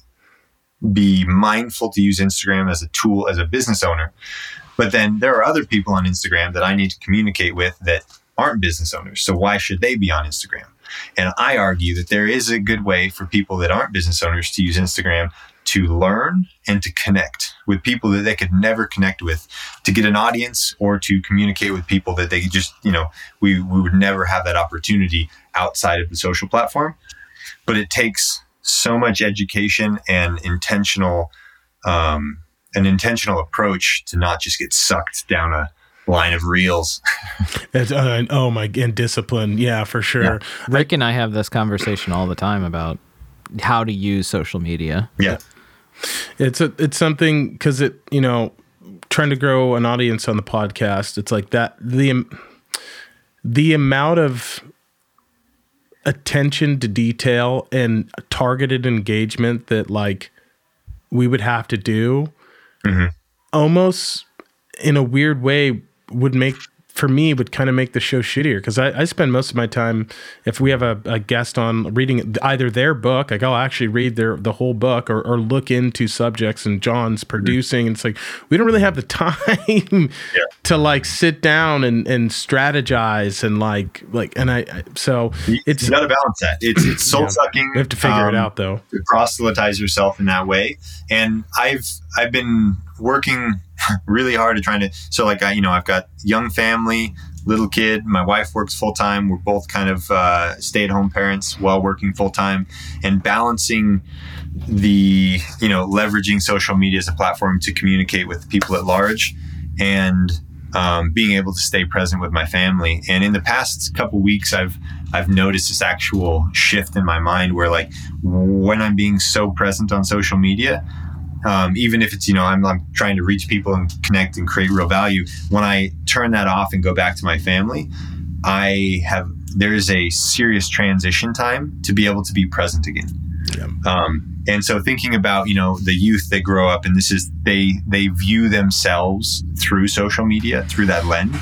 [SPEAKER 2] be mindful to use Instagram as a tool as a business owner. But then there are other people on Instagram that I need to communicate with that aren't business owners. So why should they be on Instagram? And I argue that there is a good way for people that aren't business owners to use Instagram to learn and to connect with people that they could never connect with, to get an audience or to communicate with people that they just, you know, we, we would never have that opportunity outside of the social platform. But it takes so much education and intentional, um, an intentional approach to not just get sucked down a line of reels.
[SPEAKER 1] uh, oh my, and discipline. Yeah, for sure. Yeah.
[SPEAKER 3] Rick and I have this conversation all the time about how to use social media.
[SPEAKER 2] Yeah.
[SPEAKER 1] It's a, it's something cause it, you know, trying to grow an audience on the podcast, it's like that, the, the amount of attention to detail and targeted engagement that like we would have to do mm-hmm. almost in a weird way would make for me would kind of make the show shittier because I, I, spend most of my time if we have a, a, guest on reading either their book like i'll actually read their the whole book or, or look into subjects and john's producing and it's like we don't really have the time yeah. to like sit down and, and strategize and like like and i, I so it's
[SPEAKER 2] you gotta balance that. It's it's soul sucking
[SPEAKER 1] yeah, we have to figure um, it out though.
[SPEAKER 2] proselytize yourself in that way. And i've i've been working really hard at trying to. So like I, you know, I've got young family, little kid. My wife works full time. We're both kind of uh, stay at home parents while working full time, and balancing the you know leveraging social media as a platform to communicate with people at large, and um, being able to stay present with my family. And in the past couple weeks, I've I've noticed this actual shift in my mind where like when I'm being so present on social media, um, even if it's you know I'm, I'm trying to reach people and connect and create real value when i turn that off and go back to my family i have there's a serious transition time to be able to be present again. Yeah. um, and so thinking about you know the youth that grow up and this is they they view themselves through social media through that lens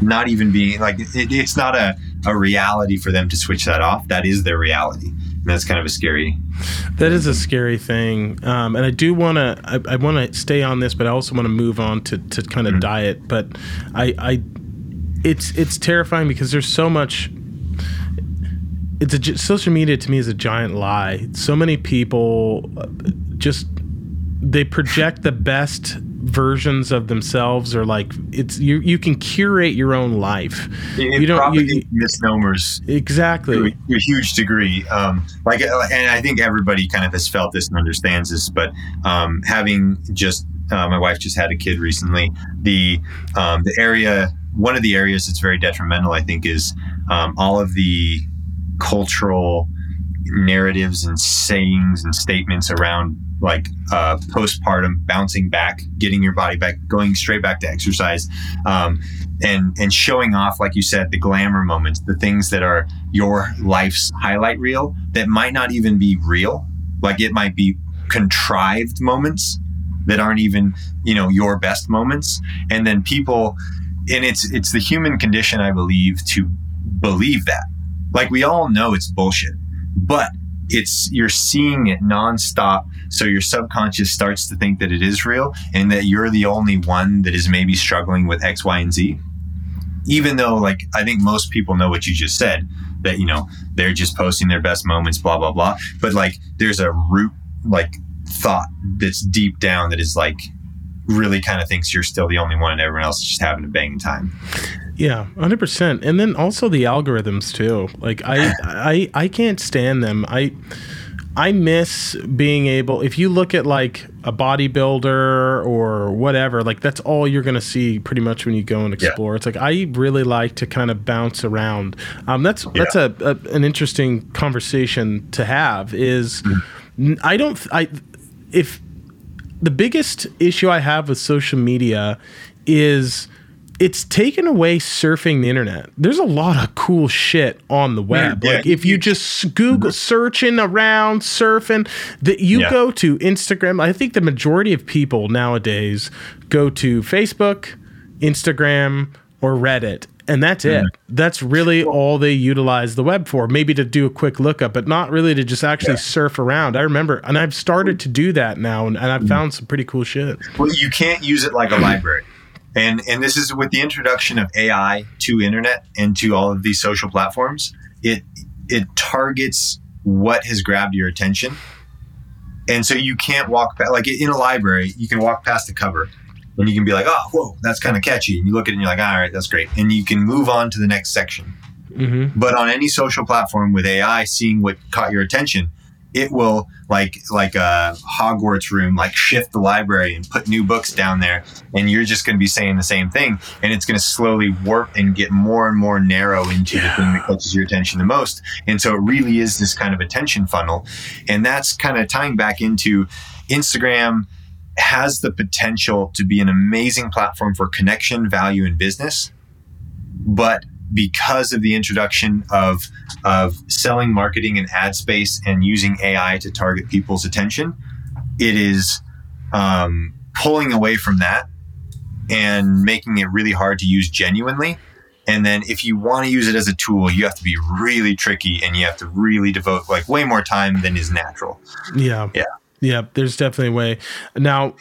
[SPEAKER 2] not even being like it, it's not a, a reality for them to switch that off. That is their reality that's kind of a scary.
[SPEAKER 1] That is a scary thing, um, and I do want to. I, I want to stay on this, but I also want to move on to, to kind of mm-hmm. diet. But I, I, it's it's terrifying because there's so much. It's a social media to me is a giant lie. So many people uh, just they project the best versions of themselves or like it's you you can curate your own life.
[SPEAKER 2] It you don't you, misnomers
[SPEAKER 1] exactly.
[SPEAKER 2] to a, to a huge degree. Um, like and i think everybody kind of has felt this and understands this but um, having just uh, my wife just had a kid recently the um, the area one of the areas that's very detrimental i think is um, all of the cultural narratives and sayings and statements around like uh, postpartum, bouncing back, getting your body back, going straight back to exercise, um, and and showing off, like you said, the glamour moments, the things that are your life's highlight reel that might not even be real, like it might be contrived moments that aren't even you know your best moments, and then people, and it's it's the human condition, I believe, to believe that. Like we all know it's bullshit, but it's you're seeing it nonstop. So your subconscious starts to think that it is real and that you're the only one that is maybe struggling with X, Y, and Z. Even though, like, I think most people know what you just said that, you know, they're just posting their best moments, blah, blah, blah. But like, there's a root, like, thought that's deep down that is like, really kind of thinks you're still the only one and everyone else is just having a banging time.
[SPEAKER 1] Yeah, hundred percent. And then also the algorithms too. Like I, I, I can't stand them. I, I miss being able. If you look at like a bodybuilder or whatever, like that's all you're gonna see pretty much when you go and explore. Yeah. It's like I really like to kind of bounce around. Um, that's yeah. that's a, a, an interesting conversation to have. Is mm-hmm. I don't I if the biggest issue I have with social media is it's taken away surfing the internet. There's a lot of cool shit on the web. Yeah, like if you just Google searching around surfing, that you yeah. go to Instagram. I think the majority of people nowadays go to Facebook, Instagram, or Reddit. And that's it. Mm-hmm. That's really all they utilize the web for. Maybe to do a quick lookup, but not really to just actually yeah. surf around. I remember, and I've started to do that now, and, and I've mm-hmm. found some pretty cool shit.
[SPEAKER 2] Well, you can't use it like a library and and this is with the introduction of AI to internet and to all of these social platforms. It it targets what has grabbed your attention, and so you can't walk past, like in a library. You can walk past the cover, and you can be like, "Oh, whoa, that's kind of catchy." And you look at it, and you're like, "All right, that's great," and you can move on to the next section. Mm-hmm. But on any social platform with AI seeing what caught your attention, it will like like a Hogwarts room, like shift the library and put new books down there, and you're just going to be saying the same thing, and it's going to slowly warp and get more and more narrow into yeah. the thing that catches your attention the most. And so it really is this kind of attention funnel, and that's kind of tying back into Instagram has the potential to be an amazing platform for connection, value, and business, but because of the introduction of of selling, marketing, and ad space, and using AI to target people's attention, it is um, pulling away from that and making it really hard to use genuinely. And then if you want to use it as a tool, you have to be really tricky and you have to really devote like way more time than is natural.
[SPEAKER 1] Yeah.
[SPEAKER 2] Yeah.
[SPEAKER 1] Yeah. There's definitely a way. Now,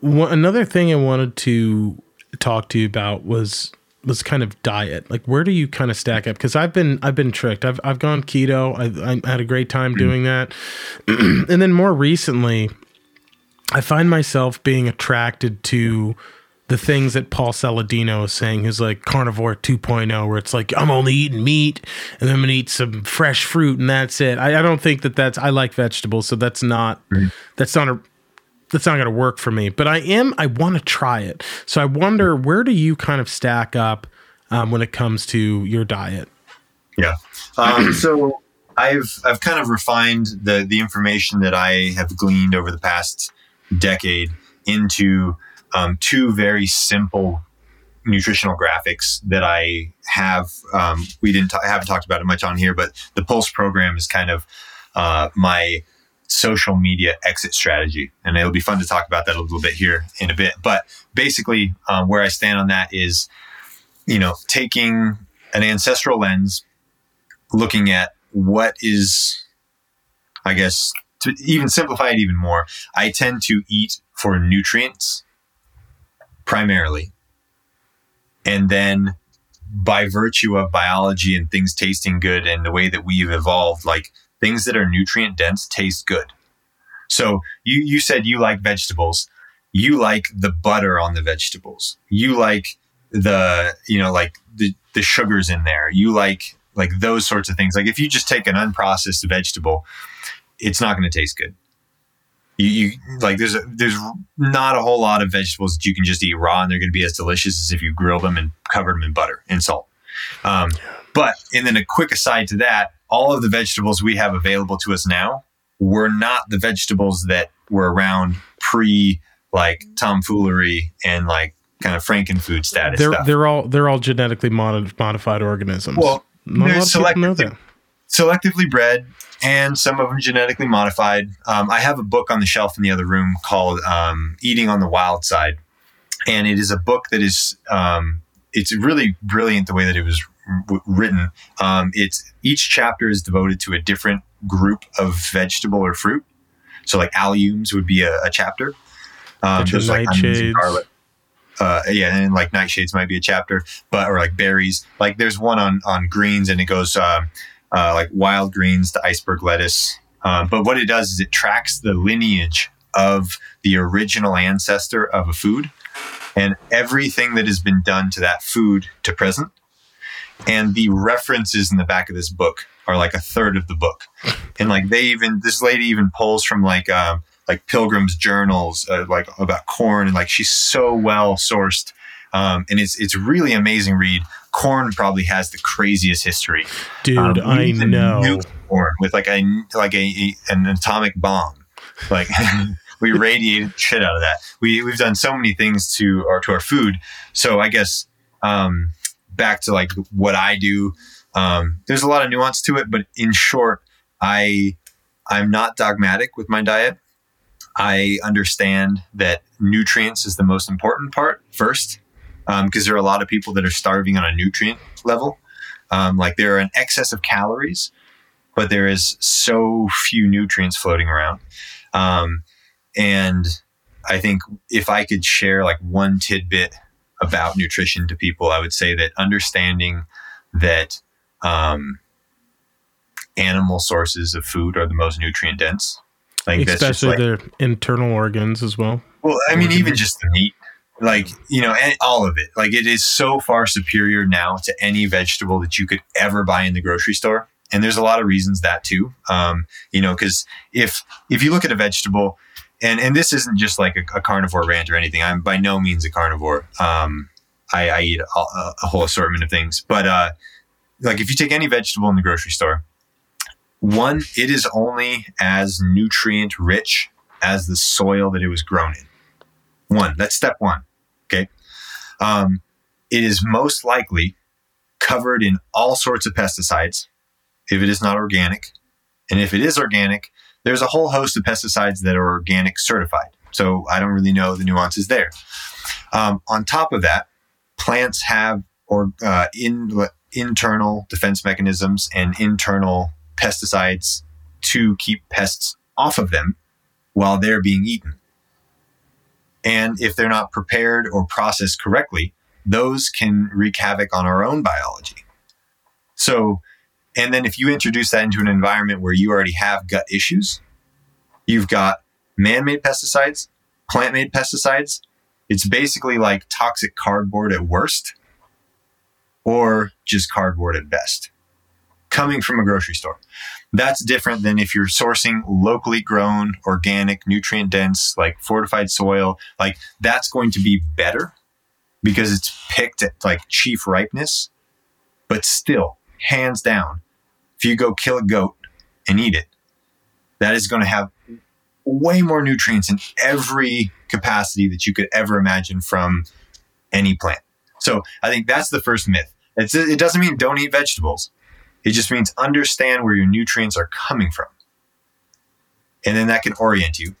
[SPEAKER 1] one, another thing I wanted to talk to you about was was kind of diet. Like, where do you kind of stack up? Because I've been I've been tricked. I've I've gone keto. I, I had a great time mm. doing that, and then more recently, I find myself being attracted to the things that Paul Saladino is saying, who's like carnivore 2.0, where it's like I'm only eating meat and I'm gonna eat some fresh fruit and that's it. I, I don't think that that's I like vegetables, so that's not mm. that's not a that's not going to work for me. But I am, I want to try it. So I wonder, where do you kind of stack up um, when it comes to your diet?
[SPEAKER 2] Yeah. Um, so I've, I've kind of refined the, the information that I have gleaned over the past decade into um, two very simple nutritional graphics that I have. Um, we didn't, t- haven't talked about it much on here, but the Pulse program is kind of uh, my social media exit strategy. And it'll be fun to talk about that a little bit here in a bit. But basically, um, where I stand on that is, you know, taking an ancestral lens, looking at what is, I guess, to even simplify it even more, I tend to eat for nutrients primarily. And then by virtue of biology and things tasting good and the way that we've evolved, like things that are nutrient dense taste good. So you you said you like vegetables. You like the butter on the vegetables. You like the you know like the the sugars in there. You like like those sorts of things. Like if you just take an unprocessed vegetable, it's not going to taste good. You, you like there's a, there's not a whole lot of vegetables that you can just eat raw and they're going to be as delicious as if you grill them and covered them in butter and salt. Um, but and then a quick aside to that, all of the vegetables we have available to us now were not the vegetables that were around pre like tomfoolery and like kind of frankenfood status.
[SPEAKER 1] They're
[SPEAKER 2] stuff.
[SPEAKER 1] they're all they're all genetically modified organisms.
[SPEAKER 2] Well, not they're selectively, selectively bred, and some of them genetically modified. Um, I have a book on the shelf in the other room called um, "Eating on the Wild Side," and it is a book that is um, it's really brilliant the way that it was w- written. Um, it's each chapter is devoted to a different group of vegetable or fruit. So like alliums would be a, a chapter. Um, there's, like,
[SPEAKER 1] nightshades.
[SPEAKER 2] garlic. Uh, yeah, and like nightshades might be a chapter, but or like berries. Like there's one on on greens, and it goes uh, uh, like wild greens to iceberg lettuce. Um, but what it does is it tracks the lineage of the original ancestor of a food and everything that has been done to that food to present. And the references in the back of this book are like a third of the book. And like they even, this lady even pulls from like, um, like Pilgrim's journals, uh, like about corn, and like she's so well sourced, um, and it's it's really amazing read. Corn probably has the craziest history.
[SPEAKER 1] Dude,
[SPEAKER 2] Um,
[SPEAKER 1] I know.
[SPEAKER 2] corn with like a like a, a- an atomic bomb, like we radiated shit out of that. We we've done so many things to our to our food. So I guess um, back to like what I do. Um, there's a lot of nuance to it, but in short, I I'm not dogmatic with my diet. I understand that nutrients is the most important part first, because there are a lot of people that are starving on a nutrient level. Um, like there are an excess of calories, but there is so few nutrients floating around. Um, and I think if I could share like one tidbit about nutrition to people, I would say that understanding that um, animal sources of food are the most nutrient dense. Like
[SPEAKER 1] Especially
[SPEAKER 2] like,
[SPEAKER 1] their internal organs as well.
[SPEAKER 2] well, I mean, even just the meat, like you know, and all of it. Like it is so far superior now to any vegetable that you could ever buy in the grocery store. And there's a lot of reasons that too. Um, you know, because if if you look at a vegetable, and and this isn't just like a, a carnivore rant or anything. I'm by no means a carnivore. Um, I, I eat a, a whole assortment of things, but uh, like if you take any vegetable in the grocery store, one, it is only as nutrient rich as the soil that it was grown in. One, that's step one. Okay. Um, it is most likely covered in all sorts of pesticides if it is not organic. And if it is organic, there's a whole host of pesticides that are organic certified. So I don't really know the nuances there. Um, on top of that, plants have or uh, in, internal defense mechanisms and internal pesticides to keep pests off of them while they're being eaten. And if they're not prepared or processed correctly, those can wreak havoc on our own biology. So, and then if you introduce that into an environment where you already have gut issues, you've got man made pesticides, plant made pesticides. It's basically like toxic cardboard at worst or just cardboard at best coming from a grocery store. That's different than if you're sourcing locally grown, organic, nutrient dense, like fortified soil. Like that's going to be better because it's picked at like chief ripeness. But still, hands down, if you go kill a goat and eat it, that is going to have way more nutrients in every capacity that you could ever imagine from any plant. So I think that's the first myth. It's, it doesn't mean don't eat vegetables. It just means understand where your nutrients are coming from. And then that can orient you.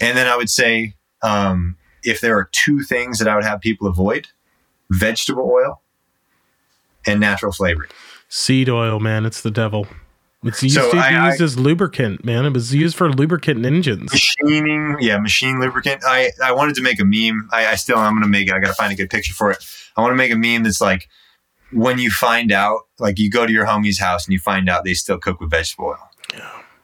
[SPEAKER 2] And then I would say um, if there are two things that I would have people avoid vegetable oil and natural flavoring.
[SPEAKER 1] Seed oil, man, it's the devil. It's used,
[SPEAKER 2] So
[SPEAKER 1] to
[SPEAKER 2] I-
[SPEAKER 1] used as lubricant, man. It was used for lubricant engines.
[SPEAKER 2] Machining, yeah, machine lubricant. I, I wanted to make a meme. I, I still, I'm going to make it. I got to find a good picture for it. I want to make a meme that's like when you find out, like you go to your homie's house and you find out they still cook with vegetable oil.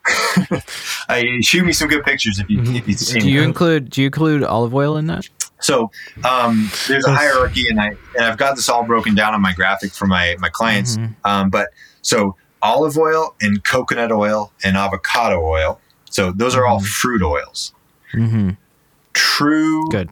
[SPEAKER 2] I shoot me some good pictures if you if you've mm-hmm. seen
[SPEAKER 3] Do you
[SPEAKER 2] it.
[SPEAKER 3] include do you include olive oil in that?
[SPEAKER 2] So um, there's a hierarchy, and I and I've got this all broken down on my graphic for my my clients.
[SPEAKER 3] Mhm.
[SPEAKER 2] Um, but so olive oil and coconut oil and avocado oil. So those are all fruit oils.
[SPEAKER 3] Mm-hmm.
[SPEAKER 2] True
[SPEAKER 3] Good.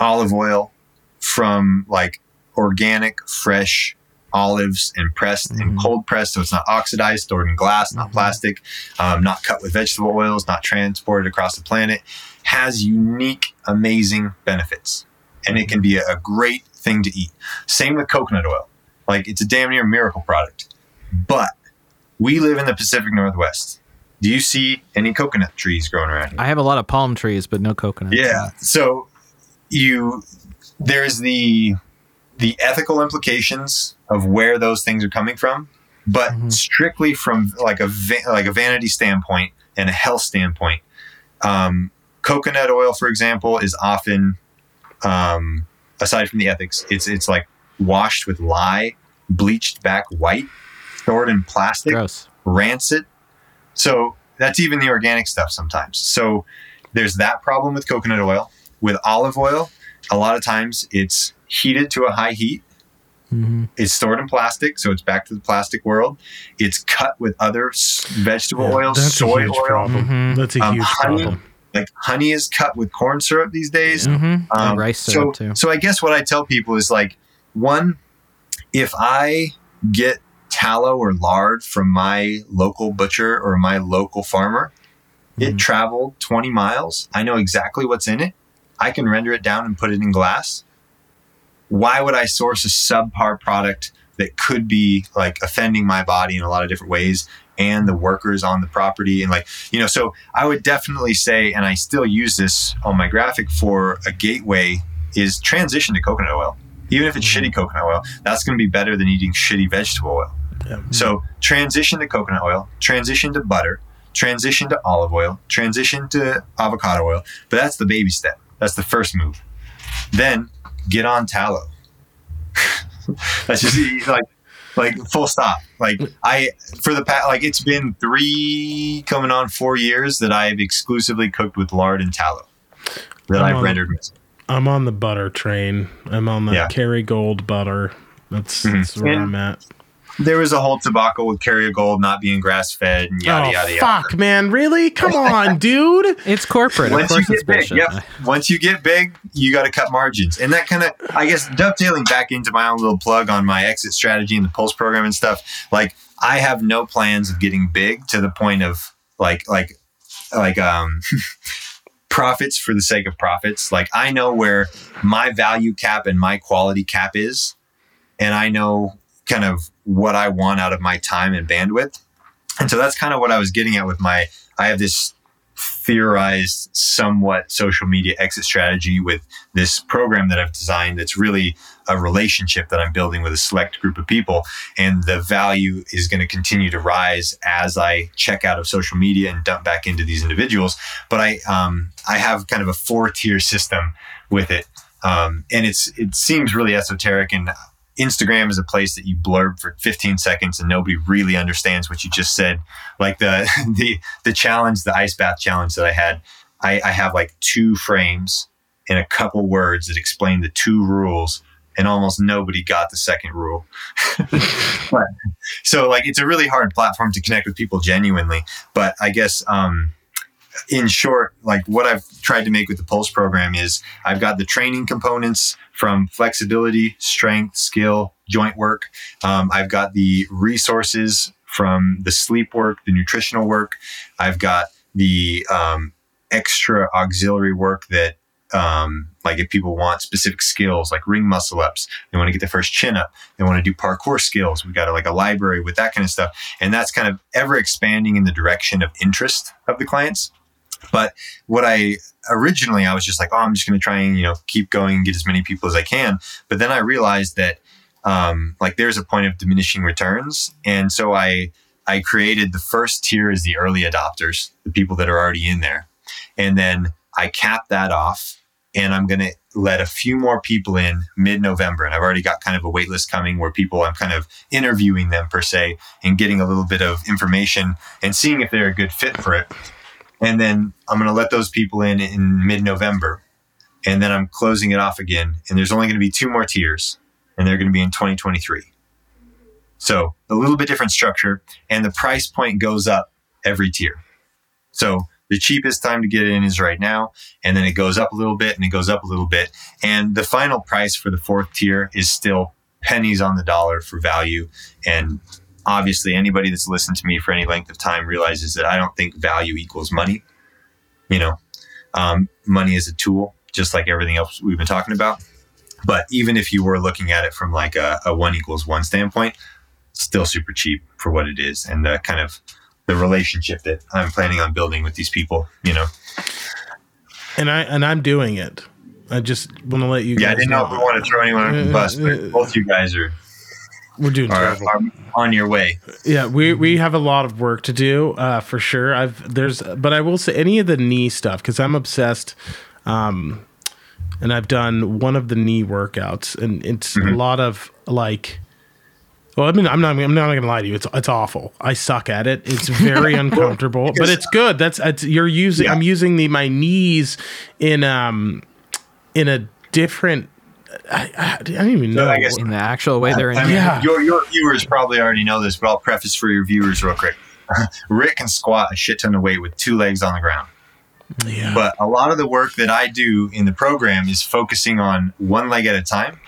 [SPEAKER 2] olive oil from like organic, fresh olives and pressed and
[SPEAKER 3] Mhm.
[SPEAKER 2] cold pressed, so it's not oxidized, stored in glass, not
[SPEAKER 3] Mhm.
[SPEAKER 2] plastic, um, not cut with vegetable oils, not transported across the planet, has unique, amazing benefits, and it can be a, great thing to eat. Same with coconut oil, like it's a damn near miracle product. But we live in the Pacific Northwest. Do you see any coconut trees growing around here?
[SPEAKER 3] I have a lot of palm trees, but no coconut.
[SPEAKER 2] Yeah. So you there's the the ethical implications of where those things are coming from, but
[SPEAKER 3] Mhm.
[SPEAKER 2] strictly from like a like a vanity standpoint and a health standpoint. Um, coconut oil, for example, is often um, aside from the ethics, it's it's like washed with lye, bleached back white, stored in plastic,
[SPEAKER 3] Gross.
[SPEAKER 2] rancid. So that's even the organic stuff sometimes. So there's that problem with coconut oil. With olive oil, a lot of times it's heated to a high heat.
[SPEAKER 3] hmm
[SPEAKER 2] It's stored in plastic, so it's back to the plastic world. It's cut with other s- vegetable
[SPEAKER 1] Yeah,
[SPEAKER 2] oils,
[SPEAKER 1] that's a
[SPEAKER 2] soy
[SPEAKER 1] huge
[SPEAKER 2] oil.
[SPEAKER 1] problem.
[SPEAKER 3] Mhm.
[SPEAKER 1] That's a
[SPEAKER 2] Um,
[SPEAKER 1] huge
[SPEAKER 2] honey.
[SPEAKER 1] problem.
[SPEAKER 2] Like honey is cut with corn syrup these days.
[SPEAKER 3] hmm
[SPEAKER 2] Um,
[SPEAKER 3] rice
[SPEAKER 2] so,
[SPEAKER 3] syrup too.
[SPEAKER 2] So I guess what I tell people is like, one, if I get tallow or lard from my local butcher or my local farmer, it
[SPEAKER 3] Mhm.
[SPEAKER 2] traveled 20 miles. I know exactly what's in it. I can render it down and put it in glass. Why would I source a subpar product that could be like offending my body in a lot of different ways and the workers on the property and like you know so i would definitely say and i still use this on my graphic for a gateway is transition to coconut oil. Even if it's
[SPEAKER 3] Mhm.
[SPEAKER 2] shitty coconut oil that's going to be better than eating shitty vegetable oil.
[SPEAKER 1] Yeah.
[SPEAKER 2] so transition to coconut oil transition to butter transition to olive oil transition to avocado oil but that's the baby step. That's the first move. Then get on tallow. That's just like like full stop like i for the past like it's been three coming on four years that i've exclusively cooked with lard and tallow that
[SPEAKER 1] I'm
[SPEAKER 2] i've
[SPEAKER 1] on-
[SPEAKER 2] rendered myself.
[SPEAKER 1] I'm on the butter train. I'm on the
[SPEAKER 2] Yeah.
[SPEAKER 1] Kerrygold butter. That's,
[SPEAKER 2] Mhm.
[SPEAKER 1] that's where
[SPEAKER 2] And-
[SPEAKER 1] I'm at.
[SPEAKER 2] There was a whole tobacco with Kerrygold not being grass fed and yada
[SPEAKER 1] oh
[SPEAKER 2] yada yada
[SPEAKER 1] fuck, man! Really? Come on, dude.
[SPEAKER 3] It's corporate. Of
[SPEAKER 2] once you
[SPEAKER 3] course, it's
[SPEAKER 2] get big,
[SPEAKER 3] bullshit.
[SPEAKER 2] yep. Once you get big, you got to cut margins, and that kind of, I guess, dovetailing back into my own little plug on my exit strategy and the Pulse program and stuff. Like, I have no plans of getting big to the point of like, like, like, um, profits for the sake of profits. Like, I know where my value cap and my quality cap is, and I know kind of what I want out of my time and bandwidth. And so that's kind of what I was getting at with my. I have this theorized somewhat social media exit strategy with this program that I've designed that's really a relationship that I'm building with a select group of people. And the value is going to continue to rise as I check out of social media and dump back into these individuals. But I, um, I have kind of a four tier system with it. Um, and it's, it seems really esoteric and Instagram is a place that you blurb for 15 seconds and nobody really understands what you just said. Like the the the challenge, the ice bath challenge that I had, I, I have like two frames and a couple words that explain the two rules, and almost nobody got the second rule. but, so like it's a really hard platform to connect with people genuinely. But I guess um, in short, like what I've tried to make with the Pulse program is I've got the training components from flexibility, strength, skill, joint work. Um, I've got the resources from the sleep work, the nutritional work. I've got the um, extra auxiliary work that, um, like, if people want specific skills like ring muscle ups, they want to get their first chin up, they want to do parkour skills. We've got a, like a library with that kind of stuff. And that's kind of ever expanding in the direction of interest of the clients. But what I originally, I was just like, oh, I'm just going to try and, you know, keep going and get as many people as I can. But then I realized that, um, like, there's a point of diminishing returns. And so I, I created the first tier as the early adopters, the people that are already in there. And then I capped that off and I'm going to let a few more people in mid November. And I've already got kind of a wait list coming where people, I'm kind of interviewing them per se and getting a little bit of information and seeing if they're a good fit for it. And then I'm going to let those people in in mid November. And then I'm closing it off again. And there's only going to be two more tiers, and they're going to be in 2023. So a little bit different structure, and the price point goes up every tier. So the cheapest time to get in is right now, and then it goes up a little bit and it goes up a little bit. And the final price for the fourth tier is still pennies on the dollar for value. And obviously, anybody that's listened to me for any length of time realizes that I don't think value equals money. You know, um, money is a tool, just like everything else we've been talking about. But even if you were looking at it from like a, a one equals one standpoint, still super cheap for what it is and the kind of the relationship that I'm planning on building with these people, you know.
[SPEAKER 1] and I and I'm doing it. I just want to let you.
[SPEAKER 2] Yeah, I didn't know if we want to throw anyone under the bus, but both you guys are,
[SPEAKER 1] We're doing
[SPEAKER 2] are,
[SPEAKER 1] terrible.
[SPEAKER 2] are on your way.
[SPEAKER 1] Yeah, we we have a lot of work to do uh, for sure. I've there's, but I will say any of the knee stuff because I'm obsessed. Um, and I've done one of the knee workouts, and it's a lot of like. Well, I mean, I'm not. I'm not going to lie to you. It's it's awful. I suck at it. It's very uncomfortable, but it's good. That's it's, you're using. I'm using the my knees in um in a different. I, I, I don't even know.
[SPEAKER 2] I guess-
[SPEAKER 3] in the actual way they're in.
[SPEAKER 2] I mean,
[SPEAKER 1] Yeah.
[SPEAKER 2] your, your viewers probably already know this, but I'll preface for your viewers real quick. Rick can squat a shit ton of weight with two legs on the ground.
[SPEAKER 1] yeah.
[SPEAKER 2] But a lot of the work that I do in the program is focusing on one leg at a time.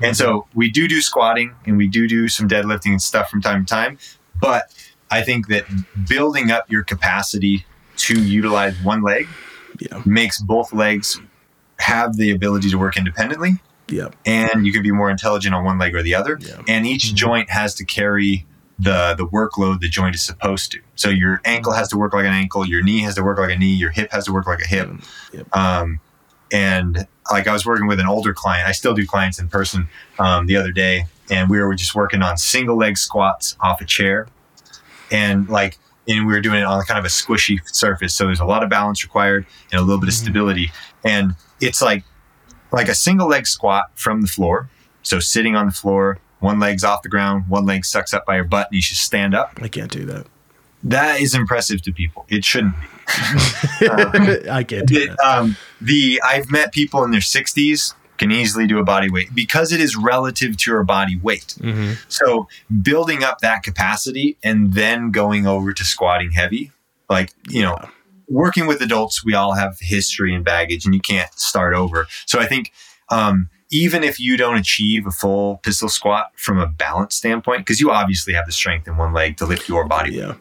[SPEAKER 2] And so mm-hmm. we do do squatting and we do do some deadlifting and stuff from time to time. But I think that building up your capacity to utilize one leg
[SPEAKER 1] Yeah.
[SPEAKER 2] makes both legs have the ability to work independently
[SPEAKER 1] yeah.
[SPEAKER 2] and you can be more intelligent on one leg or the other.
[SPEAKER 1] Yeah.
[SPEAKER 2] And each joint has to carry the the workload the joint is supposed to. So your ankle has to work like an ankle, your knee has to work like a knee, your hip has to work like a hip.
[SPEAKER 1] Yep.
[SPEAKER 2] Um, and like I was working with an older client, I still do clients in person um, the other day, and we were just working on single leg squats off a chair, and like. And we were doing it on kind of a squishy surface, so there's a lot of balance required and a little bit of stability. And it's like like a single leg squat from the floor. So sitting on the floor, one leg's off the ground, one leg sucks up by your butt, and you should stand up.
[SPEAKER 1] I can't do that.
[SPEAKER 2] That is impressive to people. It shouldn't be.
[SPEAKER 1] I can't do
[SPEAKER 2] The,
[SPEAKER 1] that.
[SPEAKER 2] um, the I've met people in their 60s can easily do a body weight because it is relative to your body weight.
[SPEAKER 1] Mhm.
[SPEAKER 2] So building up that capacity and then going over to squatting heavy, like you know, working with adults, we all have history and baggage, and you can't start over. So I think um, even if you don't achieve a full pistol squat from a balance standpoint, because you obviously have the strength in one leg to lift your body,
[SPEAKER 1] Yeah.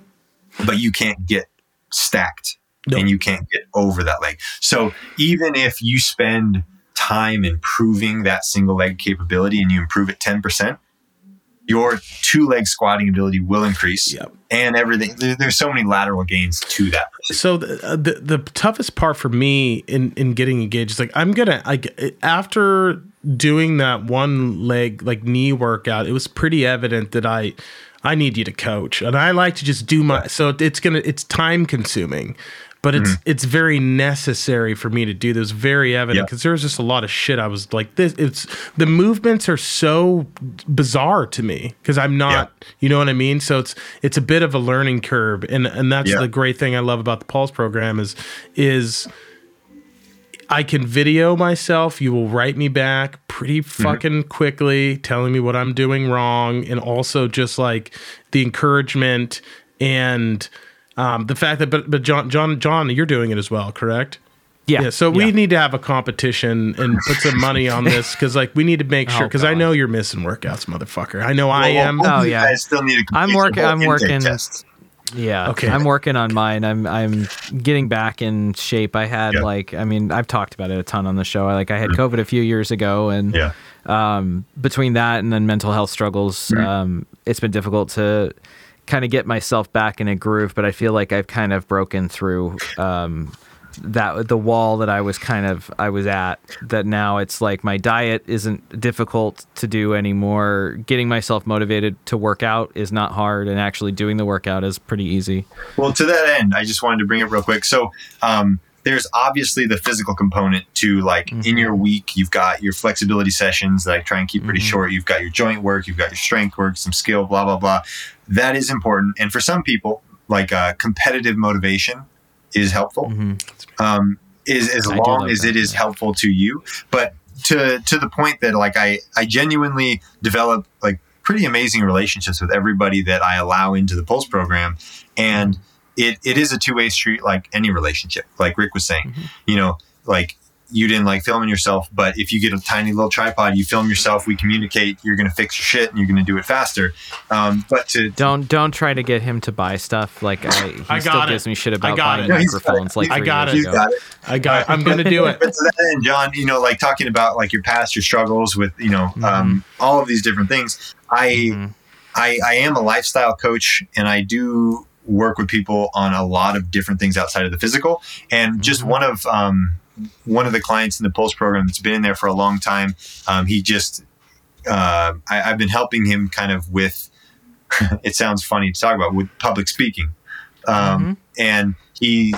[SPEAKER 2] but you can't get stacked
[SPEAKER 1] No.
[SPEAKER 2] and you can't get over that leg. So even if you spend time improving that single leg capability and you improve it 10%, your two leg squatting ability will increase
[SPEAKER 1] Yep.
[SPEAKER 2] and everything. There, there's so many lateral gains to that.
[SPEAKER 1] So the, uh, the the toughest part for me in in getting engaged is like I'm gonna like after doing that one leg like knee workout, it was pretty evident that I I need you to coach, and I like to just do my. So it's gonna it's time consuming. But it's mm-hmm. it's very necessary for me to do this. Very evident
[SPEAKER 2] Yeah.
[SPEAKER 1] because there was just a lot of shit. I was like, this. It's the movements are so bizarre to me because I'm not. You know what I mean? So it's it's a bit of a learning curve, and and that's
[SPEAKER 2] Yeah.
[SPEAKER 1] the great thing I love about the Pulse program is is I can video myself. You will write me back pretty mm-hmm. fucking quickly, telling me what I'm doing wrong, and also just like the encouragement and um, the fact that. But but John John John, you're doing it as well, correct?
[SPEAKER 3] Yeah.
[SPEAKER 1] Yeah, so we
[SPEAKER 3] yeah.
[SPEAKER 1] need to have a competition and put some money on this because, like, we need to make sure.
[SPEAKER 3] Oh,
[SPEAKER 1] Because I know you're missing workouts, motherfucker. I know I am.
[SPEAKER 2] both
[SPEAKER 3] Oh, yeah.
[SPEAKER 2] I still need to
[SPEAKER 3] I'm working- I'm working-
[SPEAKER 2] test.
[SPEAKER 3] Yeah.
[SPEAKER 1] Okay.
[SPEAKER 3] I'm working on mine. I'm I'm getting back in shape. I had
[SPEAKER 2] Yeah.
[SPEAKER 3] like I mean, I've talked about it a ton on the show. I like I had COVID a few years ago and
[SPEAKER 2] Yeah.
[SPEAKER 3] um between that and then mental health struggles, um it's been difficult to kind of get myself back in a groove, but I feel like I've kind of broken through um that the wall that I was kind of I was at that now it's like my diet isn't difficult to do anymore. Getting myself motivated to work out is not hard and actually doing the workout is pretty easy.
[SPEAKER 2] Well, to that end, I just wanted to bring it real quick. So, um, there's obviously the physical component to like in your week, you've got your flexibility sessions that I try and keep pretty short. You've got your joint work, you've got your strength work, some skill, blah, blah, blah. That is important. And for some people, like uh, competitive motivation is helpful. Um, is as
[SPEAKER 3] I
[SPEAKER 2] long
[SPEAKER 3] like
[SPEAKER 2] as
[SPEAKER 3] that,
[SPEAKER 2] it is
[SPEAKER 3] yeah.
[SPEAKER 2] helpful to you. But to to the point that like I I genuinely develop like pretty amazing relationships with everybody that I allow into the Pulse program, and it it is a two way street like any relationship. Like Rick was saying, you know, like you didn't like filming yourself, but if you get a tiny little tripod, you film yourself, we communicate, you're going to fix your shit and you're going to do it faster. Um, but to
[SPEAKER 3] Don't don't try to get him to buy stuff. Like I, he
[SPEAKER 1] I
[SPEAKER 3] still
[SPEAKER 1] got
[SPEAKER 3] gives
[SPEAKER 1] it.
[SPEAKER 3] me shit
[SPEAKER 1] I
[SPEAKER 3] about
[SPEAKER 1] got
[SPEAKER 3] buying
[SPEAKER 1] it.
[SPEAKER 2] No, got
[SPEAKER 3] microphones
[SPEAKER 2] it.
[SPEAKER 3] like
[SPEAKER 1] I got it.
[SPEAKER 2] he's got it.
[SPEAKER 1] I got. I'm gonna do it.
[SPEAKER 2] but to that end, John, you know, like talking about like your past, your struggles with, you know, um, all of these different things. I,
[SPEAKER 3] Mhm.
[SPEAKER 2] I, I am a lifestyle coach, and I do work with people on a lot of different things outside of the physical. And just one of um, one of the clients in the Pulse program that's been in there for a long time. Um, he just, uh, I, have been helping him kind of with. it sounds funny to talk about with public speaking, um, mm-hmm. and he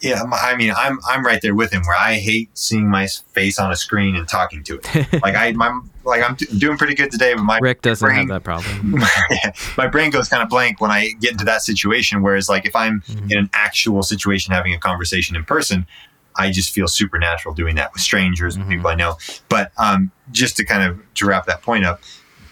[SPEAKER 2] yeah, I mean, I'm I'm right there with him. Where I hate seeing my face on a screen and talking to it. like I, my, like I'm doing pretty good today, but my
[SPEAKER 3] Rick doesn't brain, have that problem.
[SPEAKER 2] My, my brain goes kind of blank when I get into that situation. Whereas, like if I'm mm-hmm. in an actual situation, having a conversation in person, I just feel supernatural doing that with strangers and mm-hmm. people I know. But um, just to kind of to wrap that point up,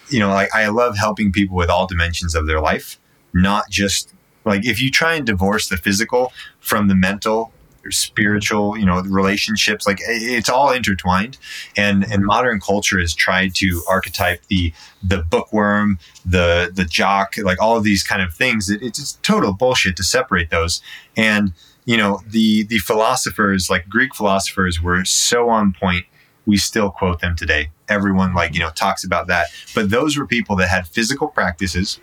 [SPEAKER 2] you know, like I love helping people with all dimensions of their life, not just like if you try and divorce the physical from the mental spiritual, you know, relationships, like it's all intertwined. And and modern culture has tried to archetype the the bookworm, the the jock, like all of these kind of things. It, it's total bullshit to separate those. And you know, the the philosophers, like Greek philosophers, were so on point we still quote them today. Everyone like, you know, talks about that. But those were people that had physical practices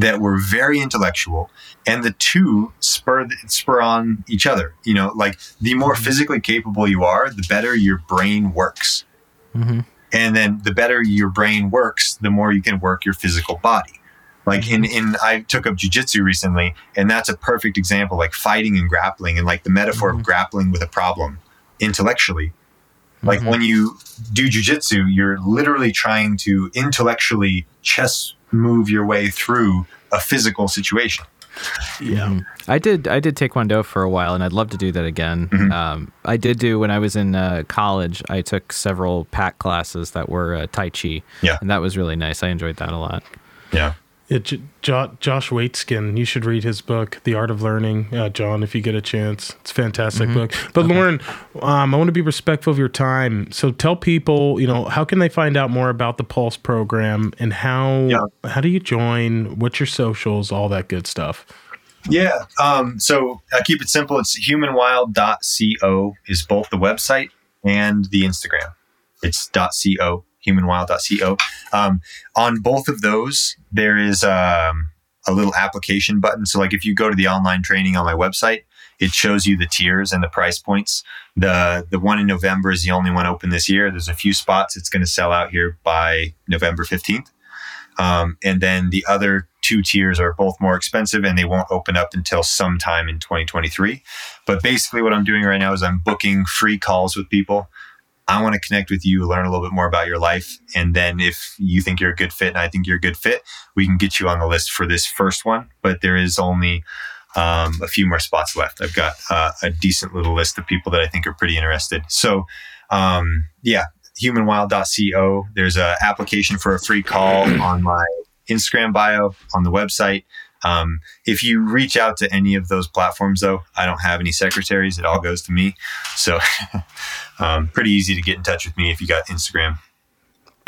[SPEAKER 2] that were very intellectual and the two spur spur on each other you know like the more mm-hmm. physically capable you are the better your brain works mm-hmm. and then the better your brain works the more you can work your physical body like in mm-hmm. in i took up jiu-jitsu recently and that's a perfect example like fighting and grappling and like the metaphor mm-hmm. of grappling with a problem intellectually like mm-hmm. when you do jiu-jitsu you're literally trying to intellectually chess move your way through a physical situation.
[SPEAKER 3] Yeah, mm-hmm. I did. I did Taekwondo for a while, and I'd love to do that again. Mm-hmm. Um, I did do when I was in uh, college. I took several pack classes that were uh, Tai Chi.
[SPEAKER 2] Yeah,
[SPEAKER 3] and that was really nice. I enjoyed that a lot.
[SPEAKER 2] Yeah.
[SPEAKER 1] It, J- Josh Waitzkin, you should read his book, The Art of Learning, uh, John, if you get a chance. It's a fantastic mm-hmm. book. But okay. Lauren, um, I want to be respectful of your time. So tell people, you know, how can they find out more about the Pulse program and how yeah. how do you join? What's your socials? All that good stuff.
[SPEAKER 2] Yeah. Um, so I keep it simple. It's humanwild.co is both the website and the Instagram. It's .co humanwild.co. Um, on both of those, there is um, a little application button. So, like if you go to the online training on my website, it shows you the tiers and the price points. The the one in November is the only one open this year. There's a few spots. It's going to sell out here by November 15th. Um, and then the other two tiers are both more expensive and they won't open up until sometime in 2023. But basically, what I'm doing right now is I'm booking free calls with people I want to connect with you, learn a little bit more about your life. And then if you think you're a good fit and I think you're a good fit, we can get you on the list for this first one. But there is only um, a few more spots left. I've got uh, a decent little list of people that I think are pretty interested. So, um, yeah, humanwild.co. There's an application for a free call on my Instagram bio on the website. Um, if you reach out to any of those platforms, though, I don't have any secretaries. It all goes to me. So, um, pretty easy to get in touch with me if you got Instagram.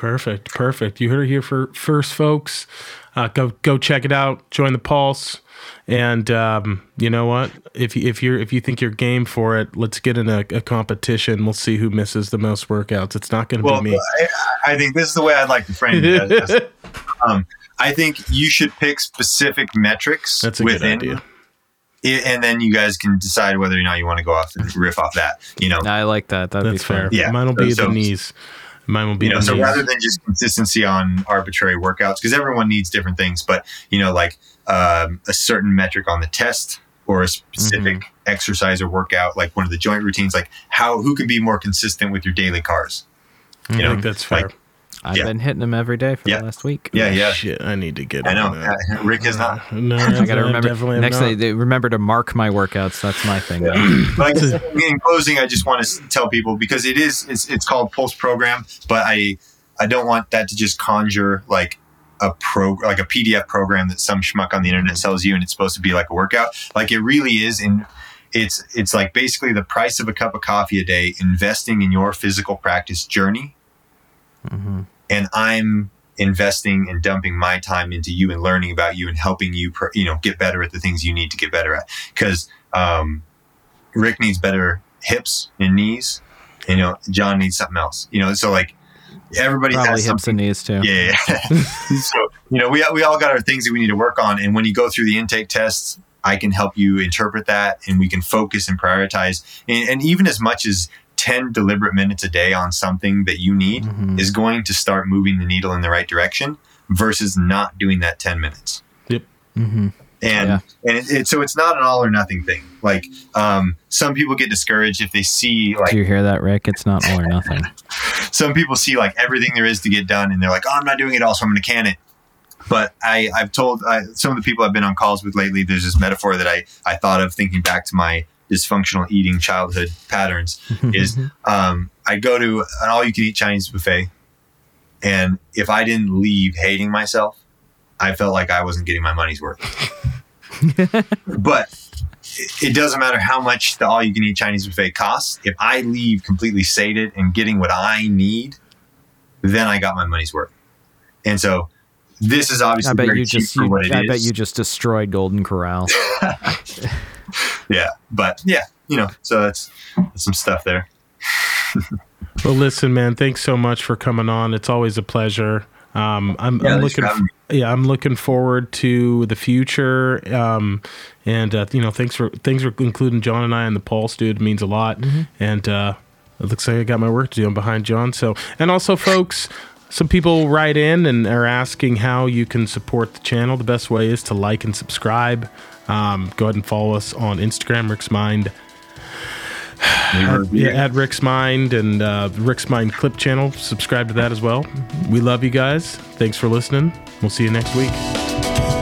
[SPEAKER 1] Perfect, perfect. You heard it here for first, folks. Uh, go go check it out. Join the Pulse, and um, you know what? If you, if you're if you think you're game for it, let's get in a, a competition. We'll see who misses the most workouts. It's not going to well, be me.
[SPEAKER 2] I, I, think this is the way I'd like to frame it. um, I think you should pick specific metrics.
[SPEAKER 1] That's a within, good idea.
[SPEAKER 2] It, and then you guys can decide whether or not you want to go off and riff off that. You know,
[SPEAKER 3] I like that. That'd
[SPEAKER 1] That's
[SPEAKER 3] be
[SPEAKER 1] fair. Yeah, mine will be so, the knees. Mine will be
[SPEAKER 2] you
[SPEAKER 1] know,
[SPEAKER 2] so
[SPEAKER 1] knees.
[SPEAKER 2] rather than just consistency on arbitrary workouts, because everyone needs different things. But you know, like um, a certain metric on the test or a specific mm-hmm. exercise or workout, like one of the joint routines, like how who can be more consistent with your daily CARs.
[SPEAKER 1] You I know, that's fair.
[SPEAKER 3] Like, I've yeah. been hitting them every day for
[SPEAKER 2] yeah.
[SPEAKER 3] the last week.
[SPEAKER 2] Yeah, yeah.
[SPEAKER 1] Shit, I need to get.
[SPEAKER 2] I know. Uh, Rick is not.
[SPEAKER 1] No,
[SPEAKER 3] I got to remember. Next day, remember to mark my workouts. That's my thing.
[SPEAKER 2] but in closing, I just want to tell people because it is it's, it's called Pulse Program, but I I don't want that to just conjure like a pro like a PDF program that some schmuck on the internet sells you, and it's supposed to be like a workout. Like it really is in it's it's like basically the price of a cup of coffee a day investing in your physical practice journey mm-hmm and I'm investing and dumping my time into you and learning about you and helping you, you know, get better at the things you need to get better at. Because um, Rick needs better hips and knees. You know, John needs something else. You know, so like everybody
[SPEAKER 3] Probably
[SPEAKER 2] has
[SPEAKER 3] hips
[SPEAKER 2] something.
[SPEAKER 3] and knees too.
[SPEAKER 2] Yeah. yeah. so you know, we we all got our things that we need to work on, and when you go through the intake tests, I can help you interpret that and we can focus and prioritize. And, and even as much as 10 deliberate minutes a day on something that you need
[SPEAKER 3] Mhm.
[SPEAKER 2] is going to start moving the needle in the right direction versus not doing that 10 minutes.
[SPEAKER 1] Yep.
[SPEAKER 3] Mm-hmm.
[SPEAKER 2] And,
[SPEAKER 3] Yeah.
[SPEAKER 2] and it, it, so it's not an all or nothing thing. Like, um, some people get discouraged if they see like
[SPEAKER 3] Do you hear that, Rick? It's not all or nothing.
[SPEAKER 2] some people see like everything there is to get done and they're like, oh, I'm not doing it all, so I'm going to can it. But I, I've told I, some of the people I've been on calls with lately, there's this metaphor that I, I thought of thinking back to my dysfunctional eating childhood patterns is um, I go to an all you can eat Chinese buffet. And if I didn't leave hating myself, I felt like I wasn't getting my money's worth. but it- it doesn't matter how much the all you can eat Chinese buffet costs. If I leave completely sated and getting what I need, then I got my money's worth. And so this is obviously
[SPEAKER 3] I bet you just you,
[SPEAKER 2] what it
[SPEAKER 3] I bet
[SPEAKER 2] is.
[SPEAKER 3] you just destroyed Golden Corral.
[SPEAKER 2] yeah, but yeah, you know, so that's, that's some stuff there.
[SPEAKER 1] Well, listen, man. Thanks so much for coming on. It's always a pleasure. Um, I'm,
[SPEAKER 2] Yeah,
[SPEAKER 1] I'm looking.
[SPEAKER 2] me.
[SPEAKER 1] yeah, I'm looking forward to the future. Um, and uh, you know, thanks for thanks for including John and I in the pulse, dude. It means a lot. And uh, it looks like I got my work to do. I'm behind John. So, and also, folks, some people write in and are asking how you can support the channel. The best way is to like and subscribe. Um, go ahead and follow us on Instagram, Rick's Mind. At, yeah, at Rick's Mind and uh, Rick's Mind Clip channel. Subscribe to that as well. We love you guys. Thanks for listening. We'll see you next week.